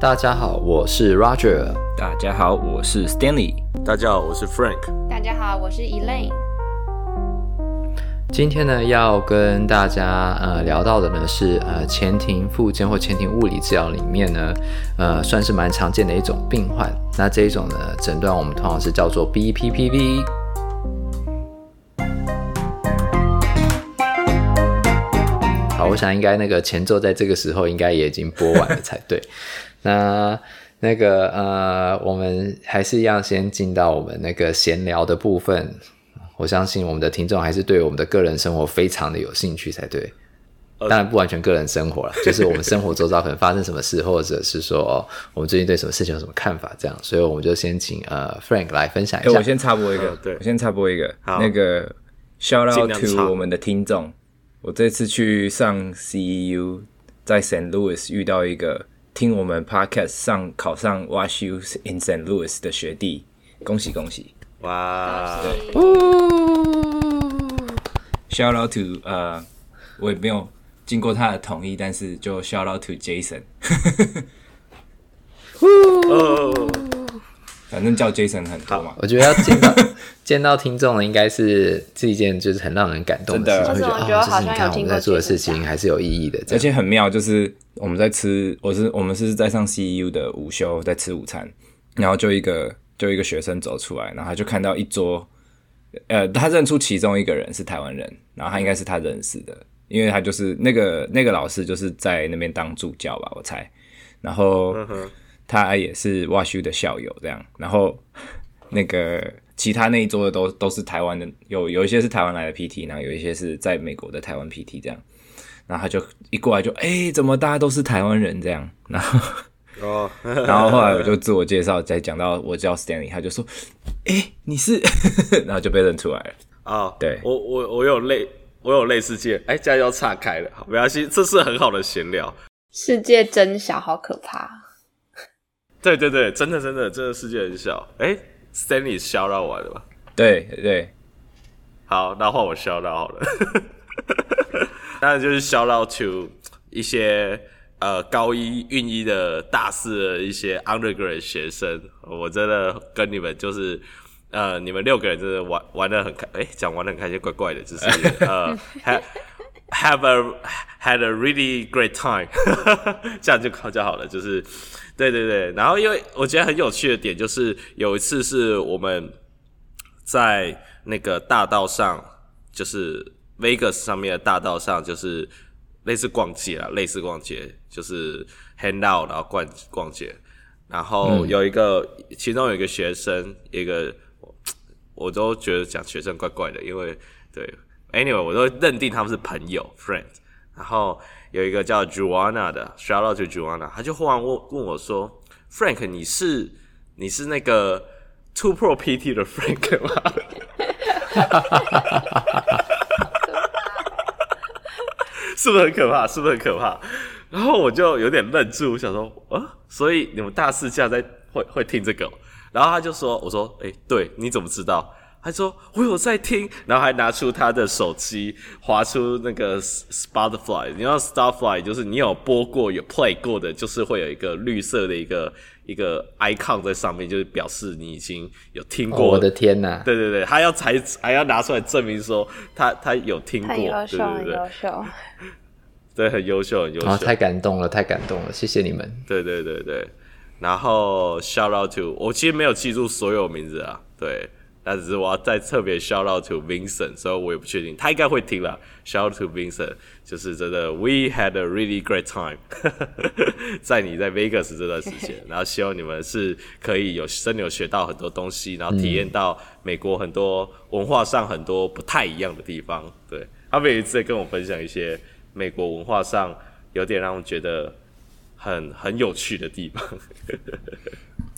大家好，我是 Roger。大家好，我是 Stanley。大家好，我是 Frank。大家好，我是 Elaine。今天呢，要跟大家呃聊到的呢是呃前庭复健或前庭物理治疗里面呢，呃算是蛮常见的一种病患。那这一种呢诊断我们通常是叫做 BPPV。好，我想应该那个前奏在这个时候应该也已经播完了才对。那那个呃，我们还是一样先进到我们那个闲聊的部分。我相信我们的听众还是对我们的个人生活非常的有兴趣才对。当然不完全个人生活了，就是我们生活周遭可能发生什么事，或者是说哦，我们最近对什么事情有什么看法，这样。所以我们就先请呃 Frank 来分享一下。我先插播一个，对，我先插播一个。好，那个 shout out to 我们的听众。我这次去上 CEU，在 St. Louis 遇到一个。听我们 podcast 上考上 WashU in St. Louis 的学弟，恭喜恭喜！哇，对，shout out to 呃，我也没有经过他的同意，但是就 shout out to Jason。反正叫 Jason 很多嘛，我觉得要见到 见到听众呢，应该是是一件就是很让人感动的事情。就是，我觉得好像你看我们在做的事情还是有意义的，而且很妙，就是我们在吃，我是我们是在上 CEU 的午休，在吃午餐，然后就一个就一个学生走出来，然后他就看到一桌，呃，他认出其中一个人是台湾人，然后他应该是他认识的，因为他就是那个那个老师就是在那边当助教吧，我猜，然后。他也是 WashU 的校友，这样，然后那个其他那一桌的都都是台湾的，有有一些是台湾来的 PT，然后有一些是在美国的台湾 PT，这样，然后他就一过来就，哎、欸，怎么大家都是台湾人这样？然后哦，然后后来我就自我介绍，再讲到我叫 Stanley，他就说，哎、欸，你是，然后就被认出来了。哦，对，我我我有类我有类似界，哎、欸，家要岔开了，没关系，这是很好的闲聊。世界真小，好可怕。对对对，真的真的，真的世界很小。哎，Stanley shout out 完了吧？对对，好，那换我 shout out 好了。当然就是 shout out to 一些呃高一运一的大四的一些 undergrad 学生，我真的跟你们就是呃你们六个人真的玩玩的很开，哎，讲玩的很开心，怪怪的，就是 呃 have have a had a really great time，这样就比较好了，就是。对对对，然后因为我觉得很有趣的点就是有一次是我们在那个大道上，就是 Vegas 上面的大道上，就是类似逛街啦，类似逛街，就是 hang out 然后逛逛街，然后有一个、其中有一个学生，一个我都觉得讲学生怪怪的，因为对，anyway 我都认定他们是朋友 friend，然后。有一个叫 Joanna 的，Shout out to Joanna，他就忽然问问我说：“Frank，你是你是那个突破 PT 的 Frank 吗？”哈哈哈哈哈哈！哈哈哈哈哈！是不是很可怕？是不是很可怕？然后我就有点愣住，我想说，啊，所以你们大四现在会会听这个？然后他就说：“我说，哎，对，你怎么知道？”他说：“我有在听，然后还拿出他的手机，滑出那个 Spotify。你知道 Spotify 就是你有播过、有 play 过的，就是会有一个绿色的一个一个 icon 在上面，就是表示你已经有听过。哦”我的天哪！对对对，他要才还要拿出来证明说他他有听过，优秀，对对对，优秀，对，很优秀，很优秀。哦，太感动了，太感动了，谢谢你们。对对对对，然后 shout out to 我其实没有记住所有名字啊，对。但只是我要再特别 shout out to Vincent，所以我也不确定他应该会听了。shout out to Vincent，就是真的，we had a really great time，在你在 Vegas 这段时间，然后希望你们是可以有真的有学到很多东西，然后体验到美国很多文化上很多不太一样的地方。对，他每一次跟我分享一些美国文化上有点让我觉得很很有趣的地方。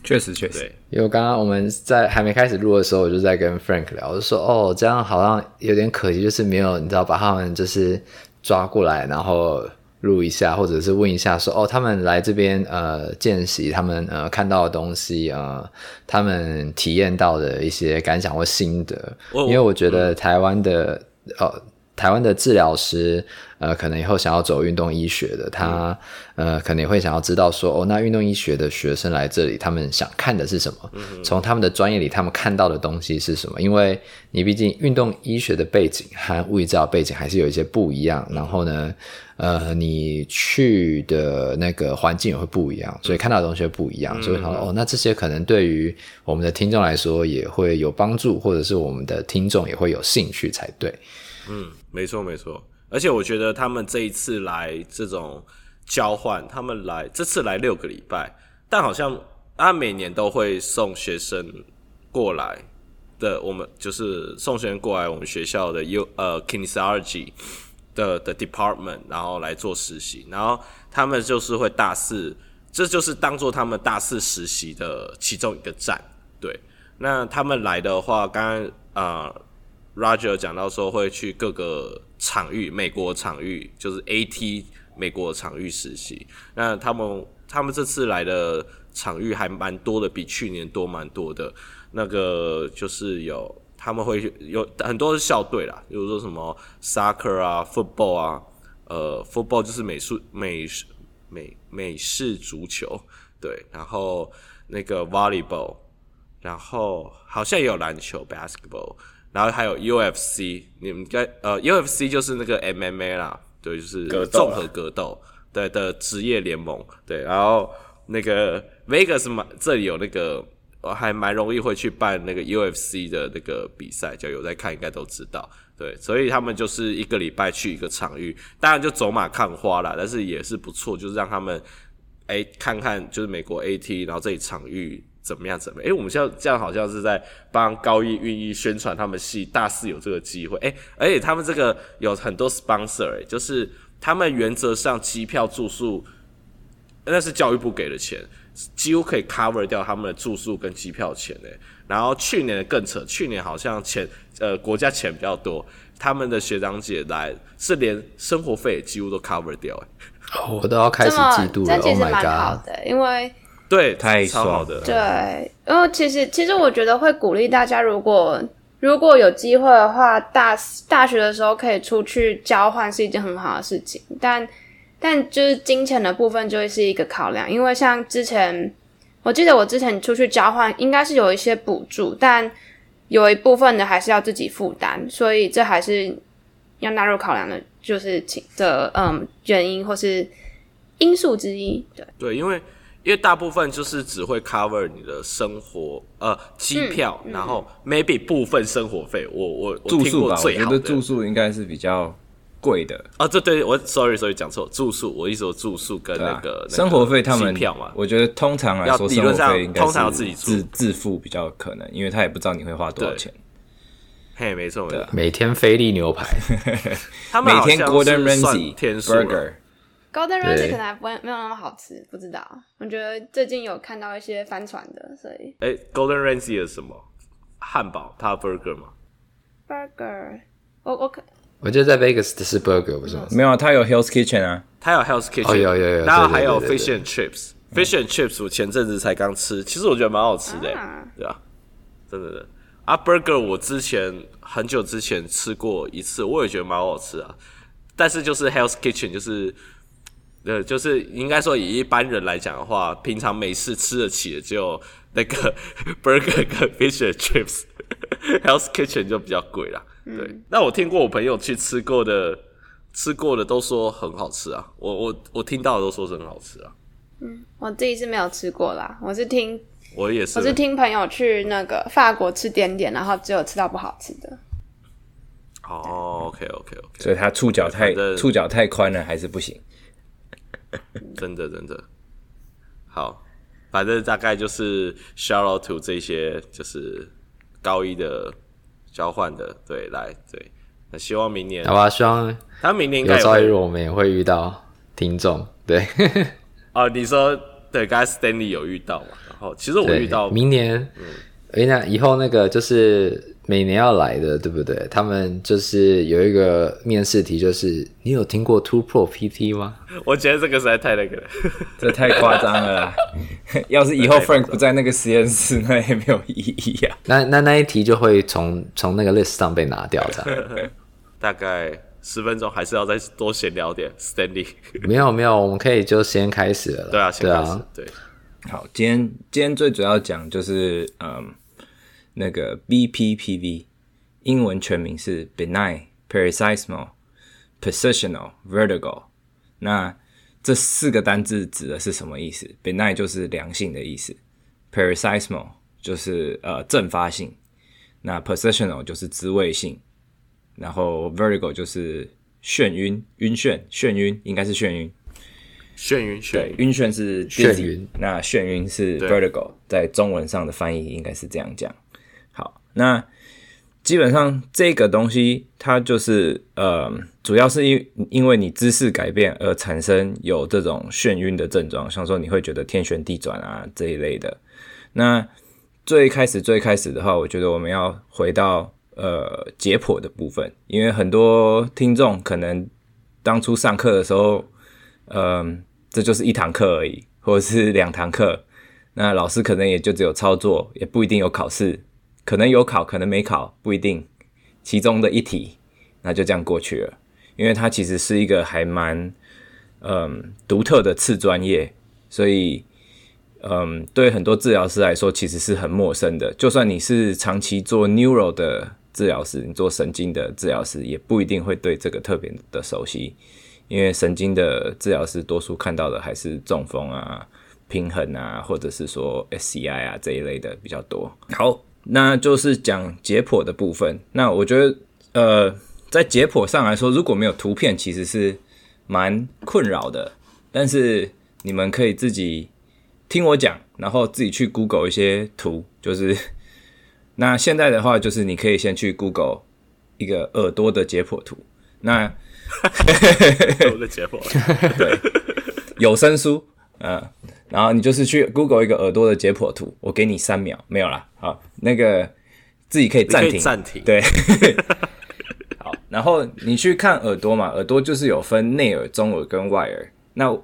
确实，确实，因为刚刚我们在还没开始录的时候，我就在跟 Frank 聊，我就说哦，这样好像有点可惜，就是没有你知道把他们就是抓过来，然后录一下，或者是问一下说哦，他们来这边呃见习，他们呃看到的东西呃，他们体验到的一些感想或心得，因为我觉得台湾的哦。台湾的治疗师，呃，可能以后想要走运动医学的，他呃，可能也会想要知道说，哦，那运动医学的学生来这里，他们想看的是什么？从他们的专业里，他们看到的东西是什么？因为你毕竟运动医学的背景和物理治疗背景还是有一些不一样，然后呢，呃，你去的那个环境也会不一样，所以看到的东西会不一样，所以说，哦，那这些可能对于我们的听众来说也会有帮助，或者是我们的听众也会有兴趣才对。嗯，没错没错，而且我觉得他们这一次来这种交换，他们来这次来六个礼拜，但好像他每年都会送学生过来的，我们就是送学生过来我们学校的 U 呃 Kinesiology 的的 department，然后来做实习，然后他们就是会大四，这就是当做他们大四实习的其中一个站。对，那他们来的话，刚刚呃。Roger 讲到说会去各个场域，美国场域就是 AT 美国场域实习。那他们他们这次来的场域还蛮多的，比去年多蛮多的。那个就是有他们会有很多是校队啦，比如说什么 soccer 啊，football 啊，呃，football 就是美术美美美式足球，对，然后那个 volleyball，然后好像也有篮球 basketball。然后还有 UFC，你们该呃 UFC 就是那个 MMA 啦，对，就是综合格斗对的职业联盟，对。然后那个 Vegas 嘛，这里有那个还蛮容易会去办那个 UFC 的那个比赛，就有在看应该都知道，对。所以他们就是一个礼拜去一个场域，当然就走马看花啦，但是也是不错，就是让他们哎看看就是美国 AT，然后这里场域。怎么样？怎么样？诶，我们现在这样好像是在帮高一运一宣传他们系大四有这个机会。哎，而且他们这个有很多 sponsor，诶，就是他们原则上机票住宿那是教育部给的钱，几乎可以 cover 掉他们的住宿跟机票钱诶。然后去年的更扯，去年好像钱呃国家钱比较多，他们的学长姐来是连生活费几乎都 cover 掉诶。我都要开始嫉妒了。这其实蛮好的，Oh my God，因为。对，太超好的。对，因为其实其实我觉得会鼓励大家，如果如果有机会的话，大大学的时候可以出去交换是一件很好的事情。但但就是金钱的部分就会是一个考量，因为像之前我记得我之前出去交换应该是有一些补助，但有一部分的还是要自己负担，所以这还是要纳入考量的，就是请的嗯原因或是因素之一。对对，因为。因为大部分就是只会 cover 你的生活，呃，机票，嗯嗯、然后 maybe 部分生活费。我我住宿吧，我觉得住宿应该是比较贵的。啊，这对我 sorry sorry 讲错，住宿我意思说住宿跟那个、啊、生活费他们机票嘛，我觉得通常来说，理论上应该通常要自己自自付比较可能，因为他也不知道你会花多少钱。嘿，没错没错，每天菲力牛排，他们每天 Gordon Ramsay burger。Golden Ramsy 可能还不会没有那么好吃，不知道。我觉得最近有看到一些翻船的，所以。哎，Golden Ramsy 是什么？汉堡，它 burger 吗？Burger，我我可。我觉得在 Vegas 的是 burger 不是吗？没有，它有 Hell's Kitchen 啊，它有 Hell's Kitchen，哦有有有，然后还有 Fish and Chips，Fish and Chips 我前阵子才刚吃，其实我觉得蛮好吃的，对吧？真的的啊，burger 我之前很久之前吃过一次，我也觉得蛮好吃啊，但是就是 Hell's Kitchen 就是。呃，就是应该说，以一般人来讲的话，平常没事吃得起的只有那个 burger 跟 fish and chips，Hell's Kitchen 就比较贵啦。嗯、对，那我听过我朋友去吃过的，吃过的都说很好吃啊。我我我听到的都说是很好吃啊。嗯，我自己是没有吃过啦，我是听我也是，我是听朋友去那个法国吃点点，然后只有吃到不好吃的。哦，OK OK OK，所以他触角太触角太宽了，还是不行。真的真的好，反正大概就是 shout out to 这些就是高一的交换的，对，来对，那希望明年好吧，希望他明年有朝一日我们也会遇到听众，对，哦，你说对，刚才 Stanley 有遇到嘛？然后其实我遇到明年，嗯，哎，那以后那个就是。每年要来的，对不对？他们就是有一个面试题，就是你有听过 Two Pro PT 吗？我觉得这个实在太那个了，这太夸张了啦。要是以后 Frank 不在那个实验室，那也没有意义啊。那那那一题就会从从那个 list 上被拿掉的。大概十分钟，还是要再多闲聊点？Stanley，没有没有，我们可以就先开始了。对啊，先开始。对，对，好，今天今天最主要讲就是嗯，那个 BPPV，英文全名是 Benign Paroxysmal Positional Vertigo。那这四个单字指的是什么意思？Benign 就是良性的意思，Paroxysmal 就是呃阵发性，那 Positional 就是滋味性。然后 vertigo 就是眩晕、晕眩、眩晕，应该是眩晕。眩晕，眩对，晕眩是眩晕，那眩晕是 vertigo，在中文上的翻译应该是这样讲。那基本上这个东西它就是呃，主要是因因为你姿势改变而产生有这种眩晕的症状，像说你会觉得天旋地转啊这一类的。那最开始最开始的话，我觉得我们要回到。呃，解剖的部分，因为很多听众可能当初上课的时候，嗯、这就是一堂课而已，或者是两堂课，那老师可能也就只有操作，也不一定有考试，可能有考，可能没考，不一定，其中的一题，那就这样过去了。因为它其实是一个还蛮嗯独特的次专业，所以。嗯，对很多治疗师来说，其实是很陌生的。就算你是长期做 neuro 的治疗师，你做神经的治疗师，也不一定会对这个特别的熟悉。因为神经的治疗师多数看到的还是中风啊、平衡啊，或者是说 SCI 啊这一类的比较多。好，那就是讲解剖的部分。那我觉得，呃，在解剖上来说，如果没有图片，其实是蛮困扰的。但是你们可以自己。听我讲，然后自己去 Google 一些图，就是 那现在的话，就是你可以先去 Google 一个耳朵的解剖图。那 耳朵的解剖，对，有声书，嗯，然后你就是去 Google 一个耳朵的解剖图，我给你三秒，没有啦，好，那个自己可以暂停，暂停，对，好，然后你去看耳朵嘛，耳朵就是有分内耳、中耳跟外耳，那。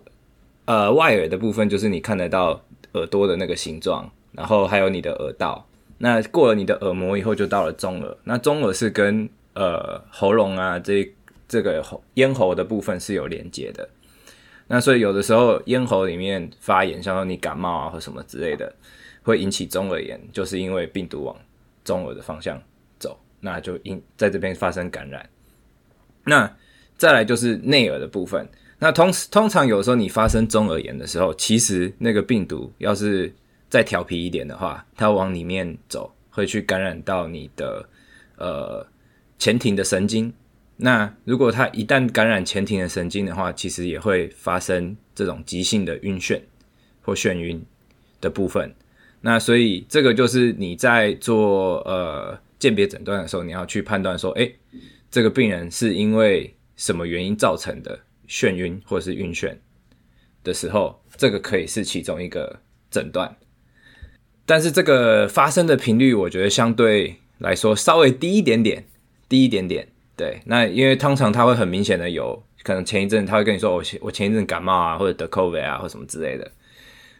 呃，外耳的部分就是你看得到耳朵的那个形状，然后还有你的耳道。那过了你的耳膜以后，就到了中耳。那中耳是跟呃喉咙啊这这个喉咽喉的部分是有连接的。那所以有的时候咽喉里面发炎，像说你感冒啊或什么之类的，会引起中耳炎，就是因为病毒往中耳的方向走，那就因在这边发生感染。那再来就是内耳的部分。那通通常有时候你发生中耳炎的时候，其实那个病毒要是再调皮一点的话，它往里面走，会去感染到你的呃前庭的神经。那如果它一旦感染前庭的神经的话，其实也会发生这种急性的晕眩或眩晕的部分。那所以这个就是你在做呃鉴别诊断的时候，你要去判断说，诶，这个病人是因为什么原因造成的。眩晕或是晕眩的时候，这个可以是其中一个诊断，但是这个发生的频率，我觉得相对来说稍微低一点点，低一点点。对，那因为通常他会很明显的有可能前一阵他会跟你说，我前我前一阵感冒啊，或者得 COVID 啊，或什么之类的。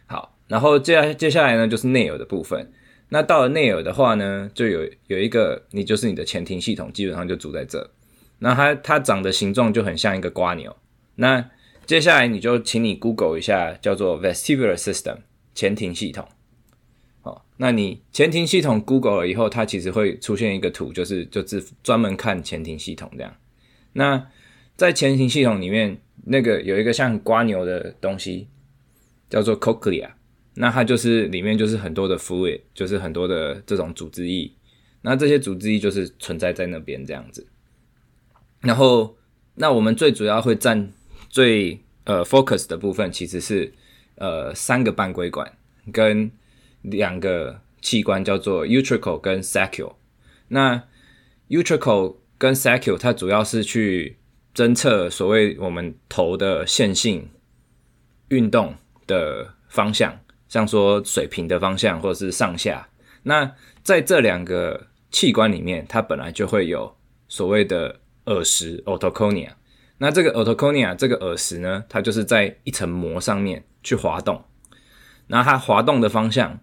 好，然后接下接下来呢，就是内耳的部分。那到了内耳的话呢，就有有一个你就是你的前庭系统，基本上就住在这。那它它长的形状就很像一个瓜牛。那接下来你就请你 Google 一下，叫做 vestibular system 前庭系统。哦，那你前庭系统 Google 了以后，它其实会出现一个图，就是就是专门看前庭系统这样。那在前庭系统里面，那个有一个像瓜牛的东西，叫做 cochlea。那它就是里面就是很多的 fluid，就是很多的这种组织液。那这些组织液就是存在在那边这样子。然后，那我们最主要会占。最呃 focus 的部分其实是呃三个半规管跟两个器官叫做 utricle 跟 saccule。那 utricle 跟 saccule 它主要是去侦测所谓我们头的线性运动的方向，像说水平的方向或者是上下。那在这两个器官里面，它本来就会有所谓的耳石 otoconia。那这个 otoconia 这个耳石呢，它就是在一层膜上面去滑动，那它滑动的方向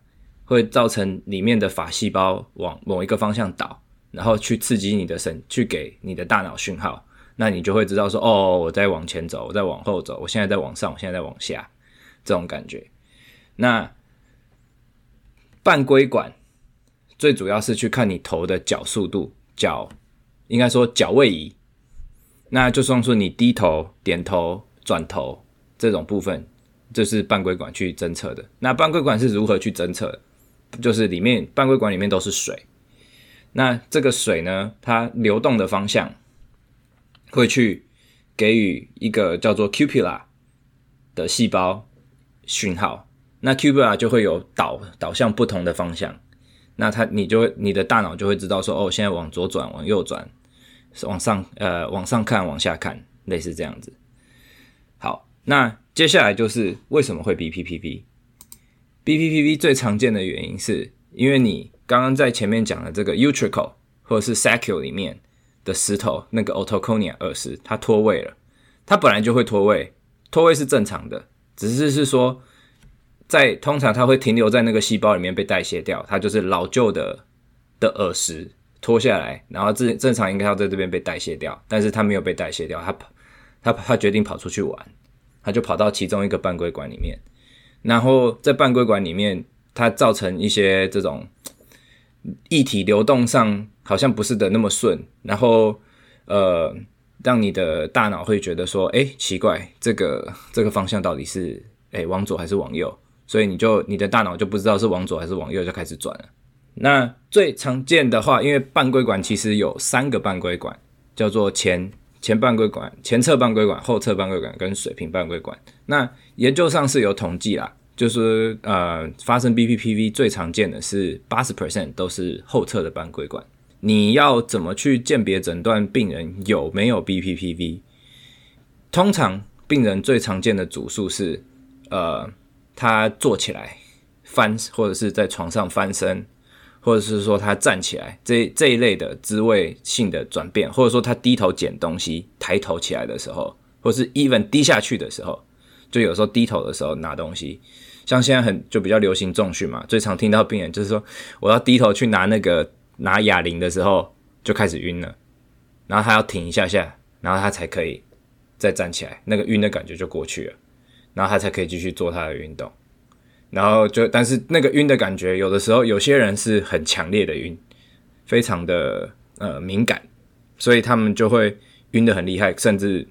会造成里面的法细胞往某一个方向倒，然后去刺激你的神，去给你的大脑讯号，那你就会知道说，哦，我在往前走，我在往后走，我现在在往上，我现在在往下，这种感觉。那半规管最主要是去看你头的角速度，角应该说角位移。那就算说你低头、点头、转头这种部分，这、是半规管去侦测的。那半规管是如何去侦测的？就是里面半规管里面都是水，那这个水呢，它流动的方向会去给予一个叫做 cupula 的细胞讯号，那 cupula 就会有导导向不同的方向，那它你就会你的大脑就会知道说，哦，现在往左转，往右转，往上呃往上看，往下看，类似这样子。好，那接下来就是为什么会 BPPB BPPV 最常见的原因是因为你刚刚在前面讲的这个 utricle 或者是 sacule 里面的石头，那个 otoconia 耳石，它脱位了。它本来就会脱位，脱位是正常的，只是是说在通常它会停留在那个细胞里面被代谢掉，它就是老旧的的耳石脱下来，然后正正常应该要在这边被代谢掉，但是它没有被代谢掉，它它它决定跑出去玩，它就跑到其中一个半规管里面。然后在半规管里面，它造成一些这种液体流动上好像不是的那么顺，然后呃，让你的大脑会觉得说，哎，奇怪，这个这个方向到底是哎往左还是往右？所以你就你的大脑就不知道是往左还是往右，就开始转了。那最常见的话，因为半规管其实有三个半规管，叫做前前半规管、前侧半规管、后侧半规管跟水平半规管。那研究上是有统计啦。就是呃，发生 BPPV 最常见的是八十 percent 都是后侧的半规管。你要怎么去鉴别诊断病人有没有 BPPV？通常病人最常见的主诉是，呃，他坐起来翻，或者是在床上翻身，或者是说他站起来这这一类的姿位性的转变，或者说他低头捡东西，抬头起来的时候，或是 even 低下去的时候，就有时候低头的时候拿东西。像现在很就比较流行重训嘛，最常听到病人就是说，我要低头去拿那个拿哑铃的时候就开始晕了，然后他要停一下下，然后他才可以再站起来，那个晕的感觉就过去了，然后他才可以继续做他的运动，然后就但是那个晕的感觉，有的时候有些人是很强烈的晕，非常的呃敏感，所以他们就会晕得很厉害，甚至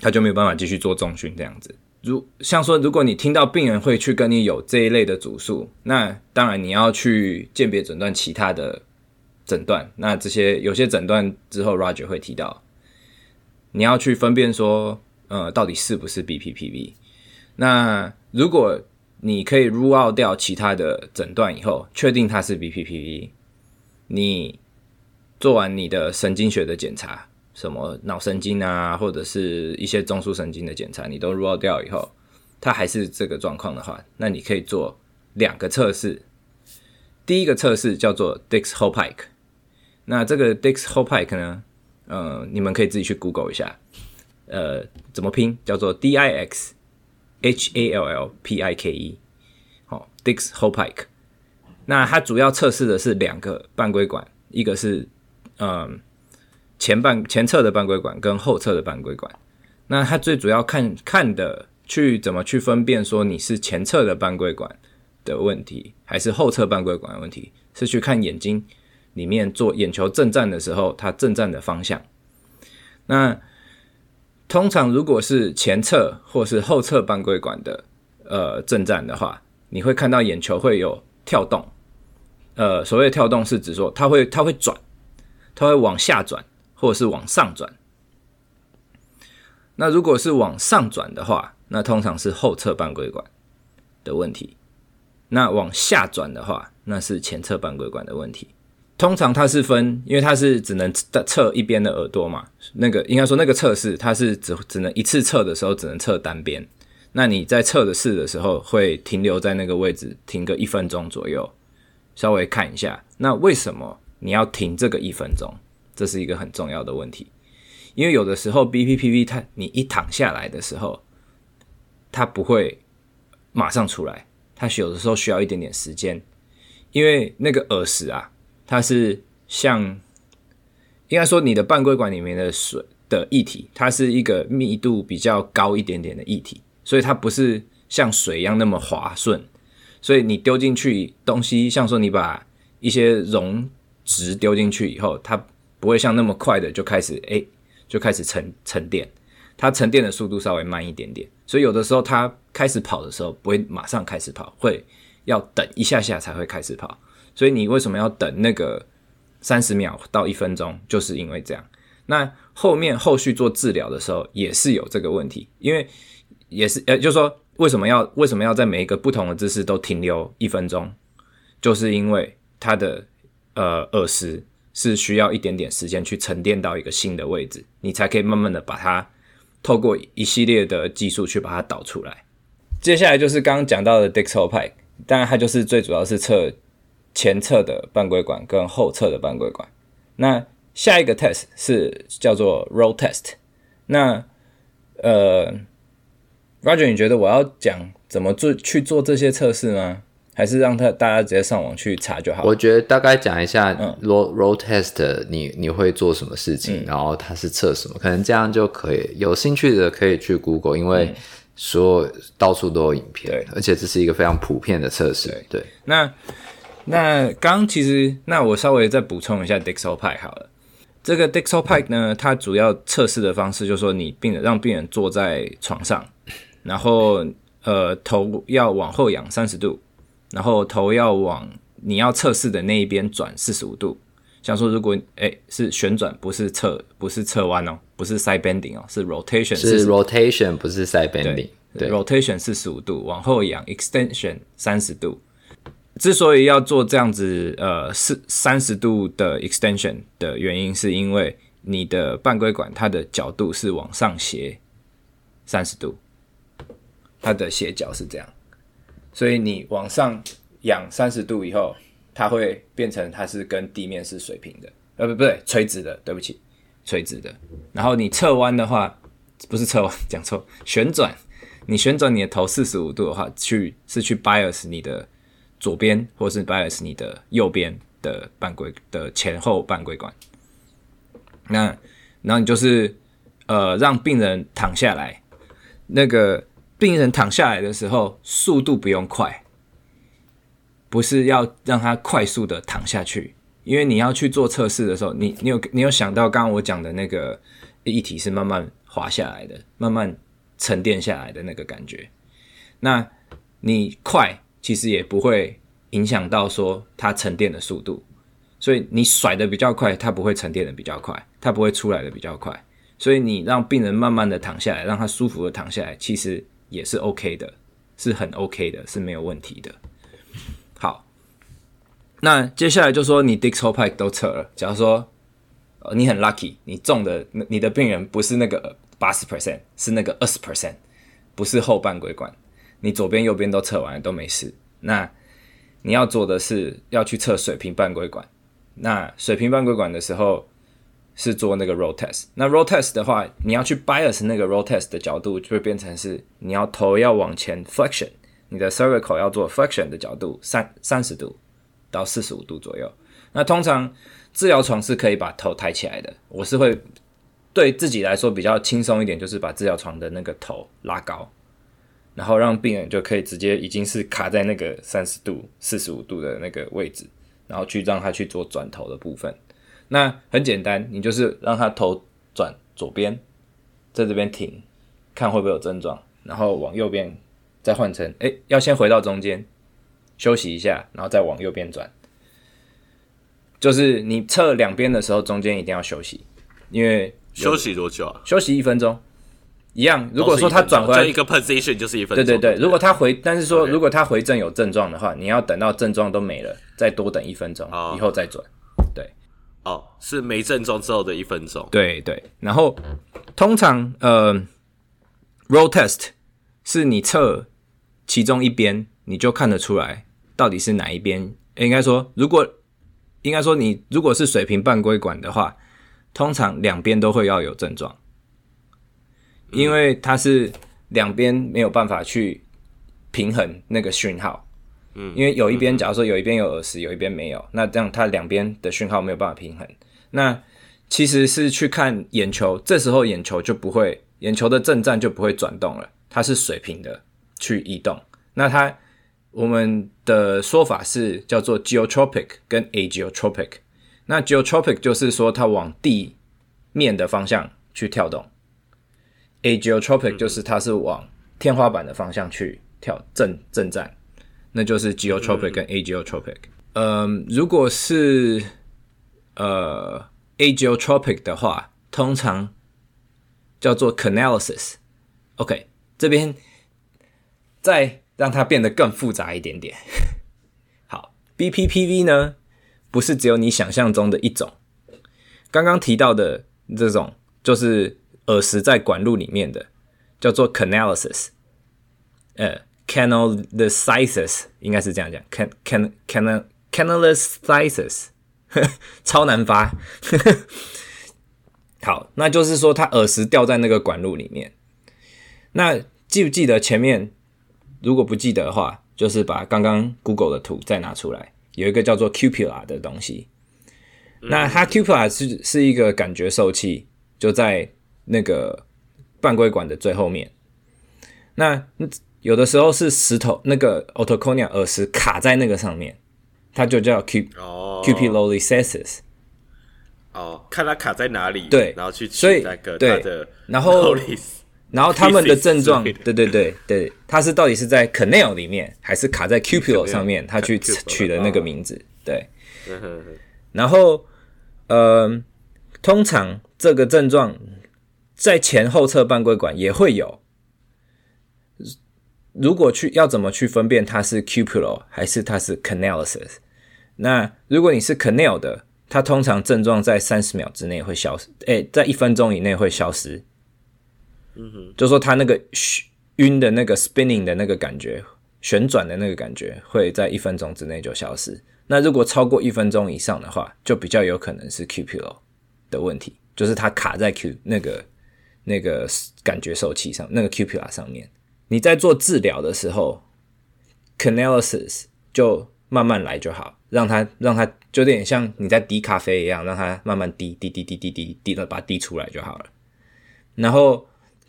他就没有办法继续做重训这样子。如像说，如果你听到病人会去跟你有这一类的主诉，那当然你要去鉴别诊断其他的诊断。那这些有些诊断之后，Roger 会提到，你要去分辨说，呃，到底是不是 BPPV。那如果你可以 rule out 掉其他的诊断以后，确定它是 BPPV，你做完你的神经学的检查。什么脑神经啊，或者是一些中枢神经的检查，你都 rule out 掉以后，它还是这个状况的话，那你可以做两个测试。第一个测试叫做 Dix-Hallpike，那这个 Dix-Hallpike 呢，呃，你们可以自己去 Google 一下，呃，怎么拼？叫做 D-I-X H A L L P I K E，好，Dix-Hallpike。那它主要测试的是两个半规管，一个是嗯。前半前侧的半规管跟后侧的半规管，那它最主要看看的去怎么去分辨说你是前侧的半规管的问题，还是后侧半规管的问题，是去看眼睛里面做眼球正站的时候，它正站的方向。那通常如果是前侧或是后侧半规管的呃正站的话，你会看到眼球会有跳动。呃，所谓的跳动是指说它会它会转，它会往下转。或者是往上转，那如果是往上转的话，那通常是后侧半规管的问题；那往下转的话，那是前侧半规管的问题。通常它是分，因为它是只能测一边的耳朵嘛，那个应该说那个测试它是只只能一次测的时候只能测单边。那你在测的试的时候会停留在那个位置停个一分钟左右，稍微看一下。那为什么你要停这个一分钟？这是一个很重要的问题，因为有的时候 BPPV 它你一躺下来的时候，它不会马上出来，它有的时候需要一点点时间，因为那个耳石啊，它是像应该说你的半规管里面的水的液体，它是一个密度比较高一点点的液体，所以它不是像水一样那么滑顺。所以你丢进去东西，像说你把一些溶质丢进去以后，它不会像那么快的就开始哎、就开始沉沉淀，它沉淀的速度稍微慢一点点。所以有的时候它开始跑的时候不会马上开始跑，会要等一下下才会开始跑。所以你为什么要等那个三十秒到一分钟？就是因为这样。那后面后续做治疗的时候也是有这个问题，因为也是呃，就是说。为什么要为什么要在每一个不同的姿势都停留一分钟？就是因为它的呃耳石是需要一点点时间去沉淀到一个新的位置，你才可以慢慢的把它透过一系列的技术去把它导出来。接下来就是刚刚讲到的 Dixel Pike，当然它就是最主要是测前侧的半规管跟后侧的半规管。那下一个 test 是叫做 Roll Test，那呃。Roger，你觉得我要讲怎么做去做这些测试吗？还是让他大家直接上网去查就好？我觉得大概讲一下 roll roll test，你你会做什么事情，嗯、然后它是测什么，可能这样就可以。有兴趣的可以去 Google，因为所有到处都有影片，对，而且这是一个非常普遍的测试。对，对那那刚其实那我稍微再补充一下 Dixel Pike 好了。这个 Dixel Pike 呢，它主要测试的方式就是说，你病人让病人坐在床上。然后，呃，头要往后仰三十度，然后头要往你要测试的那一边转四十五度。像说，如果哎是旋转，不是侧，不是侧弯哦，不是 side bending 哦，是 rotation，是 rotation，不是 side bending。对，对，rotation 四十五度，往后仰 extension 三十度。之所以要做这样子，呃，是三十度的 extension 的原因，是因为你的半规管它的角度是往上斜三十度。它的斜角是这样，所以你往上仰三十度以后，它会变成它是跟地面是水平的，呃，不不对，垂直的，对不起，垂直的。然后你侧弯的话，不是侧弯，讲错，旋转，你旋转你的头四十五度的话，去是去 bias 你的左边，或是 bias 你的右边的半规的前后半规管。那然后你就是呃让病人躺下来，那个。病人躺下来的时候，速度不用快，不是要让他快速的躺下去，因为你要去做测试的时候，你你有你有想到刚刚我讲的那个液体是慢慢滑下来的，慢慢沉淀下来的那个感觉。那你快其实也不会影响到说它沉淀的速度，所以你甩的比较快，它不会沉淀的比较快，它不会出来的比较快。所以你让病人慢慢的躺下来，让他舒服的躺下来，其实。也是 OK 的，是很 OK 的，是没有问题的。好，那接下来就说你 Dixel Pike 都测了，假如说你很 lucky，你中的你的病人不是那个八十 percent，是那个二十 percent，不是后半规管，你左边右边都测完了都没事。那你要做的是要去测水平半规管。那水平半规管的时候。是做那个 roll test，那 roll test 的话，你要去 bias 那个 roll test 的角度，就会变成是你要头要往前 flexion，你的 cervical 要做 flexion 的角度三三十度到四十五度左右。那通常治疗床是可以把头抬起来的，我是会对自己来说比较轻松一点，就是把治疗床的那个头拉高，然后让病人就可以直接已经是卡在那个三十度、四十五度的那个位置，然后去让他去做转头的部分。那很简单，你就是让他头转左边，在这边停，看会不会有症状，然后往右边再换成，哎，要先回到中间休息一下，然后再往右边转。就是你侧两边的时候，中间一定要休息，因为休息多久啊？休息一分钟，一样。如果说他转回来，一个 position 就是一分钟。对对对，如果他回，但是说如果他回正有症状的话，你要等到症状都没了，再多等一分钟，以后再转。对哦，是没症状之后的一分钟。对对，然后通常呃，roll test 是你测其中一边，你就看得出来到底是哪一边。应该说，如果应该说你如果是水平半规管的话，通常两边都会要有症状，因为它是两边没有办法去平衡那个讯号。嗯，因为有一边，假如说有一边有耳石，有一边没有，那这样它两边的讯号没有办法平衡。那其实是去看眼球，这时候眼球就不会，眼球的正站就不会转动了，它是水平的去移动。那它我们的说法是叫做 geotropic 跟 ageotropic。那 geotropic 就是说它往地面的方向去跳动，ageotropic 就是它是往天花板的方向去跳正正站，那就是 geotropic 跟 ageotropic。嗯，如果是呃。Ageotropic 的话，通常叫做 Canalisis。OK，这边再让它变得更复杂一点点。好，BPPV 呢，不是只有你想象中的一种。刚刚提到的这种，就是耳石在管路里面的，叫做 Canalisis。呃，Canalisis 应该是这样讲，Can Can Can Canalisis。超难发，好，那就是说它耳石掉在那个管路里面。那记不记得前面？如果不记得的话，就是把刚刚 Google 的图再拿出来，有一个叫做 cupula 的东西。那它 cupula 是是一个感觉受器，就在那个半规管的最后面。那有的时候是石头，那个 otoconia 耳石卡在那个上面。它就叫 Q Cupulolysis 哦，看它卡在哪里，对，然后去取那个它的，然后然后他们的症状，对对对对，它是到底是在 canal 里面，还是卡在 cupula 上面？他去取的那个名字，对。然后，呃，通常这个症状在前后侧半规管也会有。如果去要怎么去分辨它是 cupulo 还是它是 canalisis？那如果你是 canal 的，它通常症状在三十秒之内会消失，诶、欸，在一分钟以内会消失。嗯哼，就说它那个晕的那个 spinning 的那个感觉，旋转的那个感觉会在一分钟之内就消失。那如果超过一分钟以上的话，就比较有可能是 cupulo 的问题，就是它卡在 Q 那个那个感觉受器上，那个 cupula 上面。你在做治疗的时候，Canalisis 就慢慢来就好。让它让它就有点像你在滴咖啡一样，让它慢慢滴滴滴滴滴滴滴的把它滴出来就好了。然后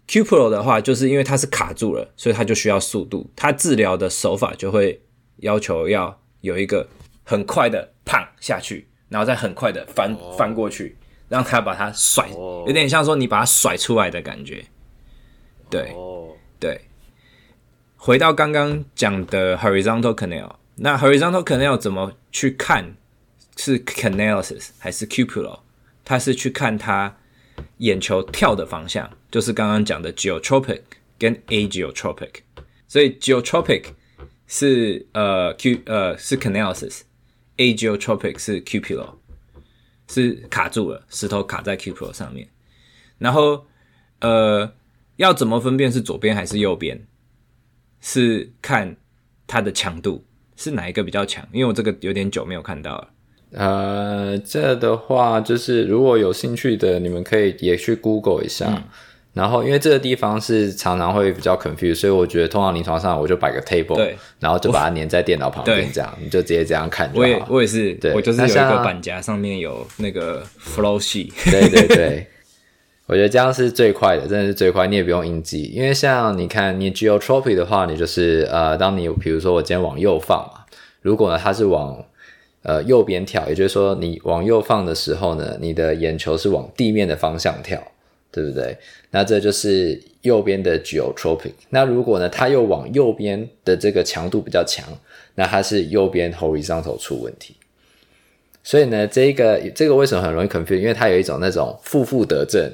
Cupula 的话，就是因为它是卡住了，所以它就需要速度。它治疗的手法就会要求要有一个很快的胖下去，然后再很快的翻翻过去，让他把它甩，有点像说你把它甩出来的感觉。对，对。回到刚刚讲的 horizontal canal。那 horizontal canal 怎么去看是 canalisis 还是 cupula？它是去看它眼球跳的方向，就是刚刚讲的 geotropic 跟 ageotropic。所以 geotropic 是呃 q 呃是 canalisis，ageotropic 是 cupula，是卡住了，石头卡在 Q Pro 上面。然后呃要怎么分辨是左边还是右边？是看它的强度。是哪一个比较强？因为我这个有点久没有看到了。呃，这的话就是如果有兴趣的，你们可以也去 Google 一下。嗯、然后，因为这个地方是常常会比较 confuse，所以我觉得通常临床上我就摆个 table，对，然后就把它粘在电脑旁边，这样你就直接这样看就好。我也我也是，对，我就是有一个板夹上面有那个 flow sheet。对对对，我觉得这样是最快的，真的是最快，你也不用印记，因为像你看你 geotropic 的话，你就是呃，当你比如说我今天往右放嘛。如果呢，它是往呃右边跳，也就是说你往右放的时候呢，你的眼球是往地面的方向跳，对不对？那这就是右边的 geotropic。那如果呢，它又往右边的这个强度比较强，那它是右边 horizontal 出问题。所以呢，这个这个为什么很容易 confuse？因为它有一种那种负负得正，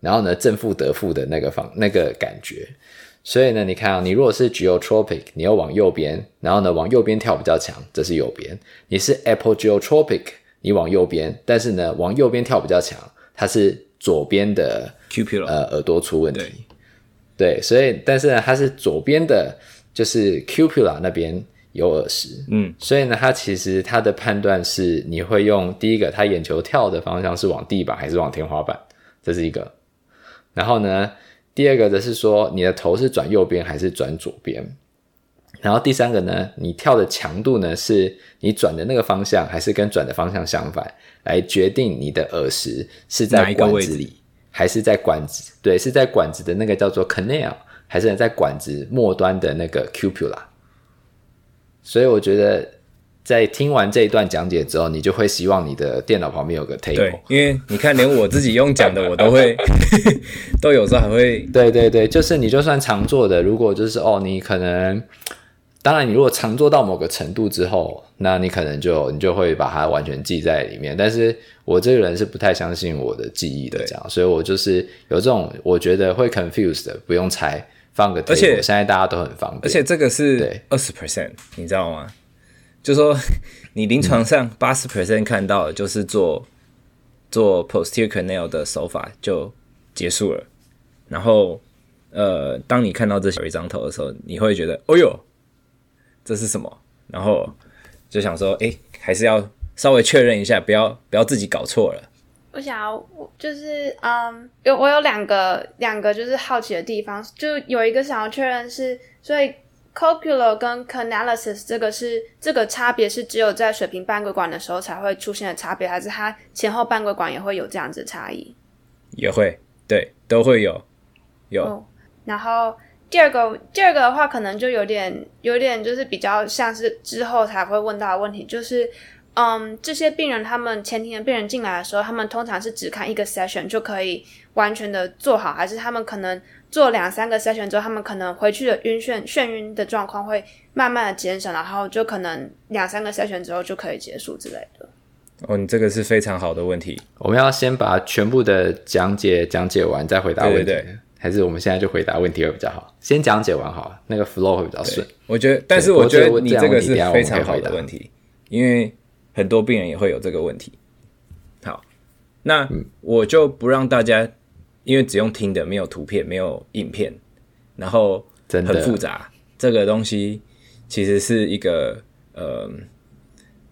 然后呢正负得负的那个方那个感觉。所以呢，你看啊，你如果是 geotropic，你要往右边，然后呢往右边跳比较强，这是右边。你是 apogeotropic，你往右边，但是呢往右边跳比较强，它是左边的 cupula 呃耳朵出问题。对，对，所以但是呢它是左边的，就是 cupula 那边有耳石。嗯，所以呢它其实它的判断是你会用第一个，它眼球跳的方向是往地板还是往天花板，这是一个。然后呢。第二个则是说，你的头是转右边还是转左边？然后第三个呢，你跳的强度呢，是你转的那个方向，还是跟转的方向相反，来决定你的耳石是在管子里，还是在管子？对，是在管子的那个叫做 canal，还是在管子末端的那个 cupula？所以我觉得。在听完这一段讲解之后，你就会希望你的电脑旁边有个 table。对，因为你看，连我自己用讲的，我都会，都有时候还会。对对对，就是你就算常做的，如果就是哦，你可能，当然你如果常做到某个程度之后，那你可能就你就会把它完全记在里面。但是我这个人是不太相信我的记忆的，这样，所以我就是有这种我觉得会 confused 的，不用猜，放个 table。而且现在大家都很方便，而且这个是二十 percent，你知道吗？就说你临床上八十 percent 看到的就是做、嗯、做 posterior canal 的手法就结束了，然后呃，当你看到这小一张头的时候，你会觉得哦哟，这是什么？然后就想说，哎、欸，还是要稍微确认一下，不要不要自己搞错了。我想要，就是嗯，有我有两个两个就是好奇的地方，就有一个想要确认是，所以。Cochlear 跟 Canalisis 这个是这个差别是只有在水平半规管的时候才会出现的差别，还是它前后半规管也会有这样子的差异？也会，对，都会有，有。Oh, 然后第二个，第二个的话，可能就有点有点就是比较像是之后才会问到的问题，就是嗯，这些病人他们前庭的病人进来的时候，他们通常是只看一个 session 就可以完全的做好，还是他们可能？做两三个 session 之后，他们可能回去的晕眩、眩晕的状况会慢慢的减少，然后就可能两三个 session 之后就可以结束之类的。哦，你这个是非常好的问题。我们要先把全部的讲解讲解完再回答问题，对对对，还是我们现在就回答问题会比较好？先讲解完好了，那个 flow 会比较顺。我觉得，但是我觉得你这个是非常好的问题，因为很多病人也会有这个问题。好，那我就不让大家。因为只用听的，没有图片，没有影片，然后很复杂。这个东西其实是一个呃，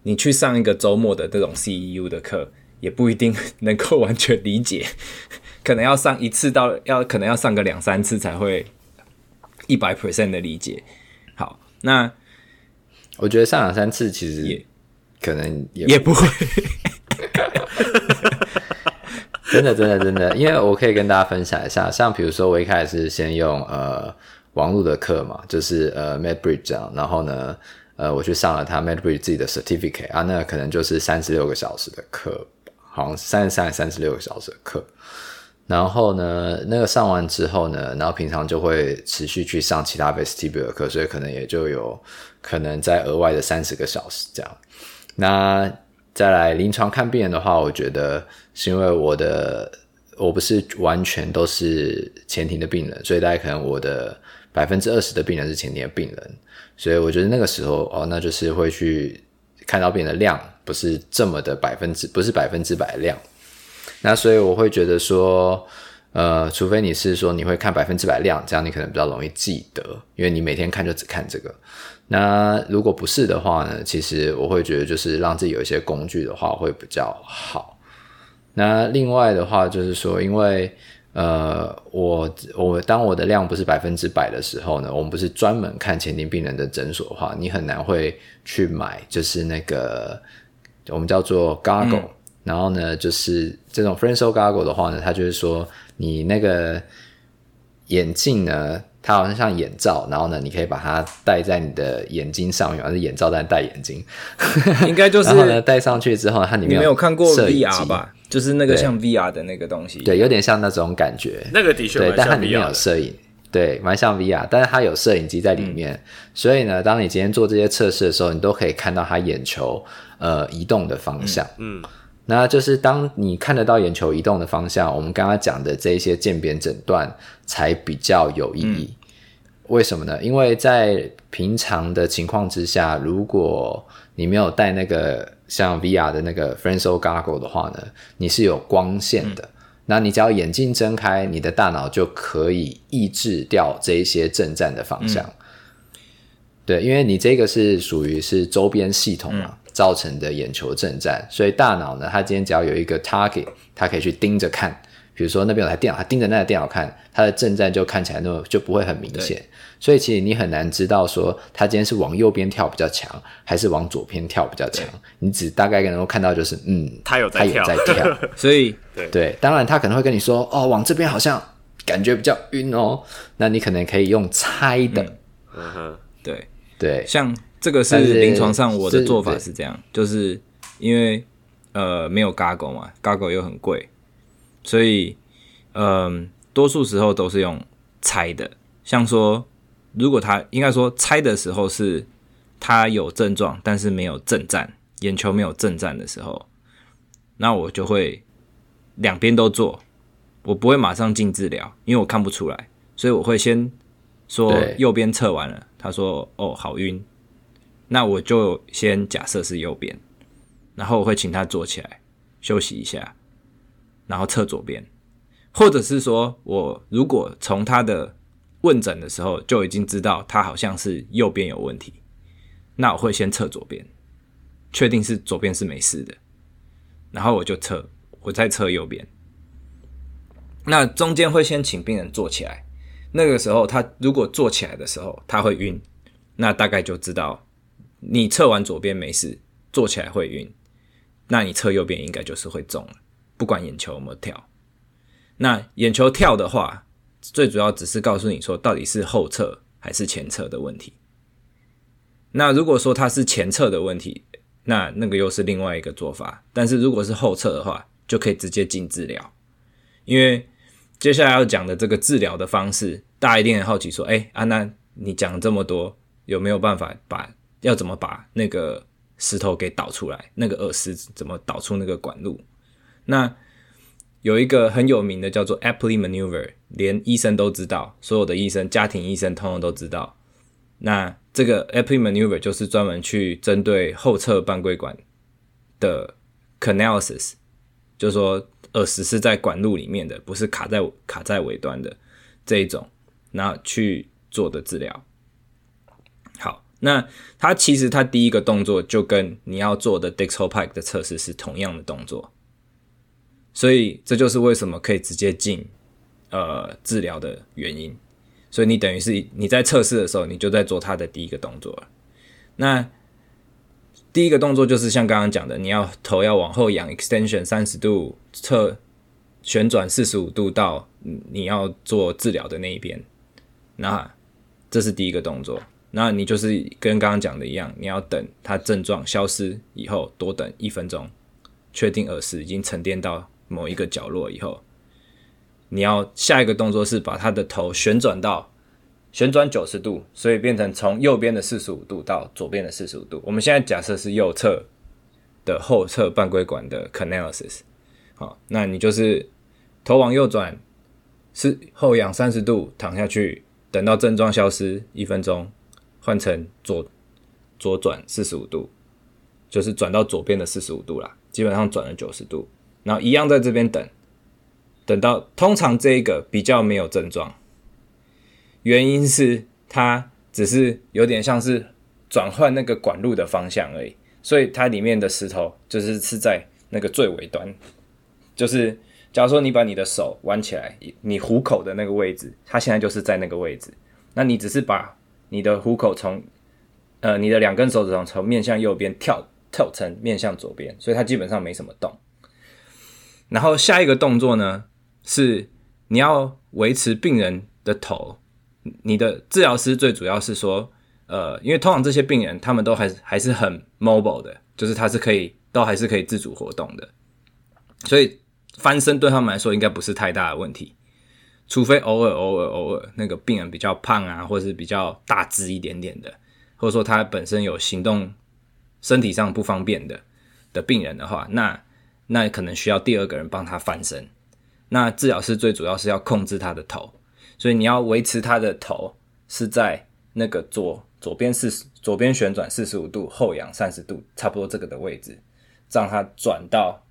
你去上一个周末的这种 CEU 的课，也不一定 能够完全理解，可能要上一次到要可能要上个两三次才会一百 percent 的理解。好，那我觉得上两三次其实也可能也也不会。真的，真的，真的，因为我可以跟大家分享一下，像比如说我一开始是先用呃网络的课嘛，就是呃 MedBridge 这样，然后呢，呃我去上了他 MedBridge 自己的 certificate 啊，那可能就是三十六个小时的课，好像三十三、三十六个小时的课，然后呢，那个上完之后呢，然后平常就会持续去上其他 vestibular 的课，所以可能也就有可能在额外的三十个小时这样，那。再来临床看病人的话，我觉得是因为我的我不是完全都是前庭的病人，所以大概可能我的百分之二十的病人是前庭的病人，所以我觉得那个时候哦，那就是会去看到病人的量不是这么的百分之不是百分之百的量，那所以我会觉得说，呃，除非你是说你会看百分之百量，这样你可能比较容易记得，因为你每天看就只看这个。那如果不是的话呢？其实我会觉得，就是让自己有一些工具的话会比较好。那另外的话，就是说，因为呃，我我当我的量不是百分之百的时候呢，我们不是专门看前庭病人的诊所的话，你很难会去买，就是那个我们叫做 goggle、然后呢，就是这种 Fresnel goggle 的话呢，它就是说你那个眼镜呢。它好像像眼罩，然后呢，你可以把它戴在你的眼睛上面，还是眼罩但戴眼睛，应该就是。然后呢，戴上去之后，它里面有没有看过 VR 吧？就是那个像 VR 的那个东西，对，有点像那种感觉。那个的确，对，但它里面有摄影，对，蛮像 VR，但是它有摄影机在里面，嗯、所以呢，当你今天做这些测试的时候，你都可以看到它眼球呃移动的方向，嗯。嗯那就是当你看得到眼球移动的方向，我们刚刚讲的这一些鉴别诊断才比较有意义。嗯。为什么呢？因为在平常的情况之下，如果你没有戴那个像 VR 的那个 Fresnel Goggle 的话呢，你是有光线的。嗯。那你只要眼睛睁开，你的大脑就可以抑制掉这一些震颤的方向。嗯。对，因为你这个是属于是周边系统嘛。嗯造成的眼球震颤，所以大脑呢，它今天只要有一个 target，它可以去盯着看，比如说那边有台电脑，它盯着那台电脑看，它的震颤就看起来那么就不会很明显。所以其实你很难知道说它今天是往右边跳比较强，还是往左边跳比较强。你只大概能够看到就是，嗯，它有在跳，他有在跳。所以 对对，当然他可能会跟你说，哦，往这边好像感觉比较晕哦。那你可能可以用猜的。嗯哼，对对，像这个是临床上我的做法是这样，是就是因为呃没有 Goggle 嘛，Goggle 又很贵，所以嗯、呃，多数时候都是用猜的，像说。如果他应该说猜的时候是他有症状，但是没有震颤，眼球没有震颤的时候，那我就会两边都做，我不会马上进治疗，因为我看不出来，所以我会先说右边测完了，他说哦好晕，那我就先假设是右边，然后我会请他坐起来休息一下，然后测左边，或者是说我如果从他的问诊的时候就已经知道他好像是右边有问题，那我会先测左边，确定是左边是没事的，然后我就测，我再测右边。那中间会先请病人坐起来，那个时候他如果坐起来的时候他会晕，那大概就知道你测完左边没事，坐起来会晕，那你测右边应该就是会中了，不管眼球有没有跳。那眼球跳的话。最主要只是告诉你说，到底是后侧还是前侧的问题。那如果说它是前侧的问题，那那个又是另外一个做法。但是如果是后侧的话，就可以直接进治疗。因为接下来要讲的这个治疗的方式，大家一定很好奇说，哎，啊，那你讲这么多，有没有办法把要怎么把那个石头给导出来？那个耳石怎么导出那个管路？那有一个很有名的叫做 Applemaneuver，连医生都知道，所有的医生、家庭医生通通都知道。那这个 Applemaneuver 就是专门去针对后侧半规管的 Canalosis，就是说耳石是在管路里面的，不是卡在卡在尾端的这一种，那去做的治疗。那它其实它第一个动作就跟你要做的 Dixel Pike 的测试是同样的动作。所以这就是为什么可以直接进呃治疗的原因。所以你等于是你在测试的时候，你就在做它的第一个动作了。那第一个动作就是像刚刚讲的，你要头要往后仰，extension 三十度，侧旋转四十五度到你要做治疗的那一边。那这是第一个动作。那你就是跟刚刚讲的一样，你要等它症状消失以后，多等一分钟，确定耳石已经沉淀到。某一个角落以后，你要下一个动作是把它的头旋转到旋转九十度，所以变成从右边的四十五度到左边的四十五度。我们现在假设是右侧的后侧半规管的 Canalosis，好，那你就是头往右转，是后仰三十度躺下去，等到症状消失一分钟，换成左左转四十五度，就是转到左边的四十五度啦，基本上转了九十度。然后一样在这边等，等到通常这一个比较没有症状，原因是它只是有点像是转换那个管路的方向而已，所以它里面的石头就是是在那个最尾端，就是假如说你把你的手弯起来，你虎口的那个位置，它现在就是在那个位置，那你只是把你的虎口从呃你的两根手指头从面向右边跳跳成面向左边，所以它基本上没什么动。然后下一个动作呢，是你要维持病人的头。你的治疗师最主要是说，呃，因为通常这些病人他们都还是还是很 mobile 的，就是他是可以都还是可以自主活动的，所以翻身对他们来说应该不是太大的问题，除非偶尔偶尔偶尔那个病人比较胖啊，或者是比较大只一点点的，或者说他本身有行动身体上不方便的的病人的话，那。那可能需要第二个人帮他翻身。那治疗师最主要是要控制他的头，所以你要维持他的头是在那个左左边四十左边旋转四十五度，后仰三十度，差不多这个的位置，让他转到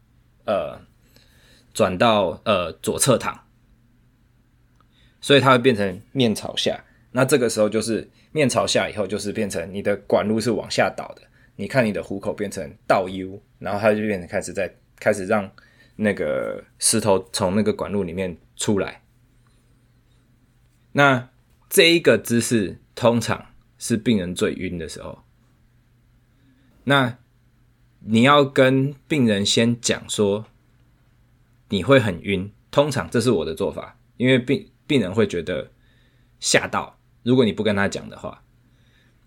呃转到呃左侧躺，所以它会变成面朝下。那这个时候就是面朝下以后，就是变成你的管路是往下倒的。你看你的虎口变成倒 U，然后它就变成开始在。开始让那个石头从那个管路里面出来。那这一个姿势通常是病人最晕的时候。那你要跟病人先讲说你会很晕，通常这是我的做法，因为病病人会觉得吓到。如果你不跟他讲的话，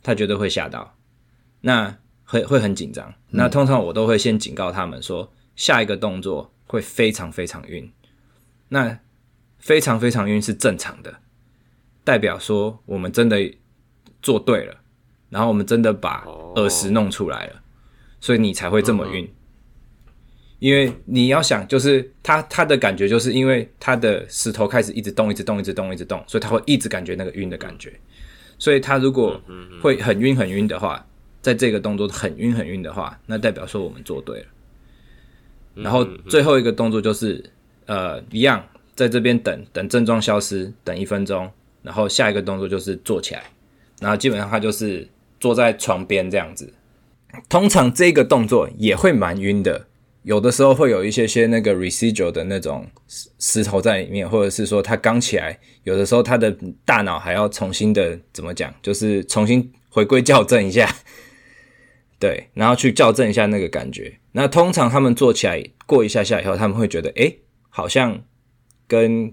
他绝对会吓到，那会会很紧张。那通常我都会先警告他们说，下一个动作会非常非常晕。那非常非常晕是正常的，代表说我们真的做对了，然后我们真的把耳石弄出来了，所以你才会这么晕。因为你要想，就是他他的感觉，就是因为他的石头开始一直动，一直动，一直动，一直动，所以他会一直感觉那个晕的感觉。所以他如果会很晕很晕的话，在这个动作很晕很晕的话，那代表说我们做对了。然后最后一个动作就是，呃，一样在这边等等症状消失，等一分钟，然后下一个动作就是坐起来，然后基本上他就是坐在床边这样子。通常这个动作也会蛮晕的。有的时候会有一些些那个 residual 的那种石石头在里面，或者是说他刚起来，有的时候他的大脑还要重新的怎么讲，就是重新回归校正一下，对，然后去校正一下那个感觉。那通常他们做起来过一下下以后，他们会觉得，诶，好像跟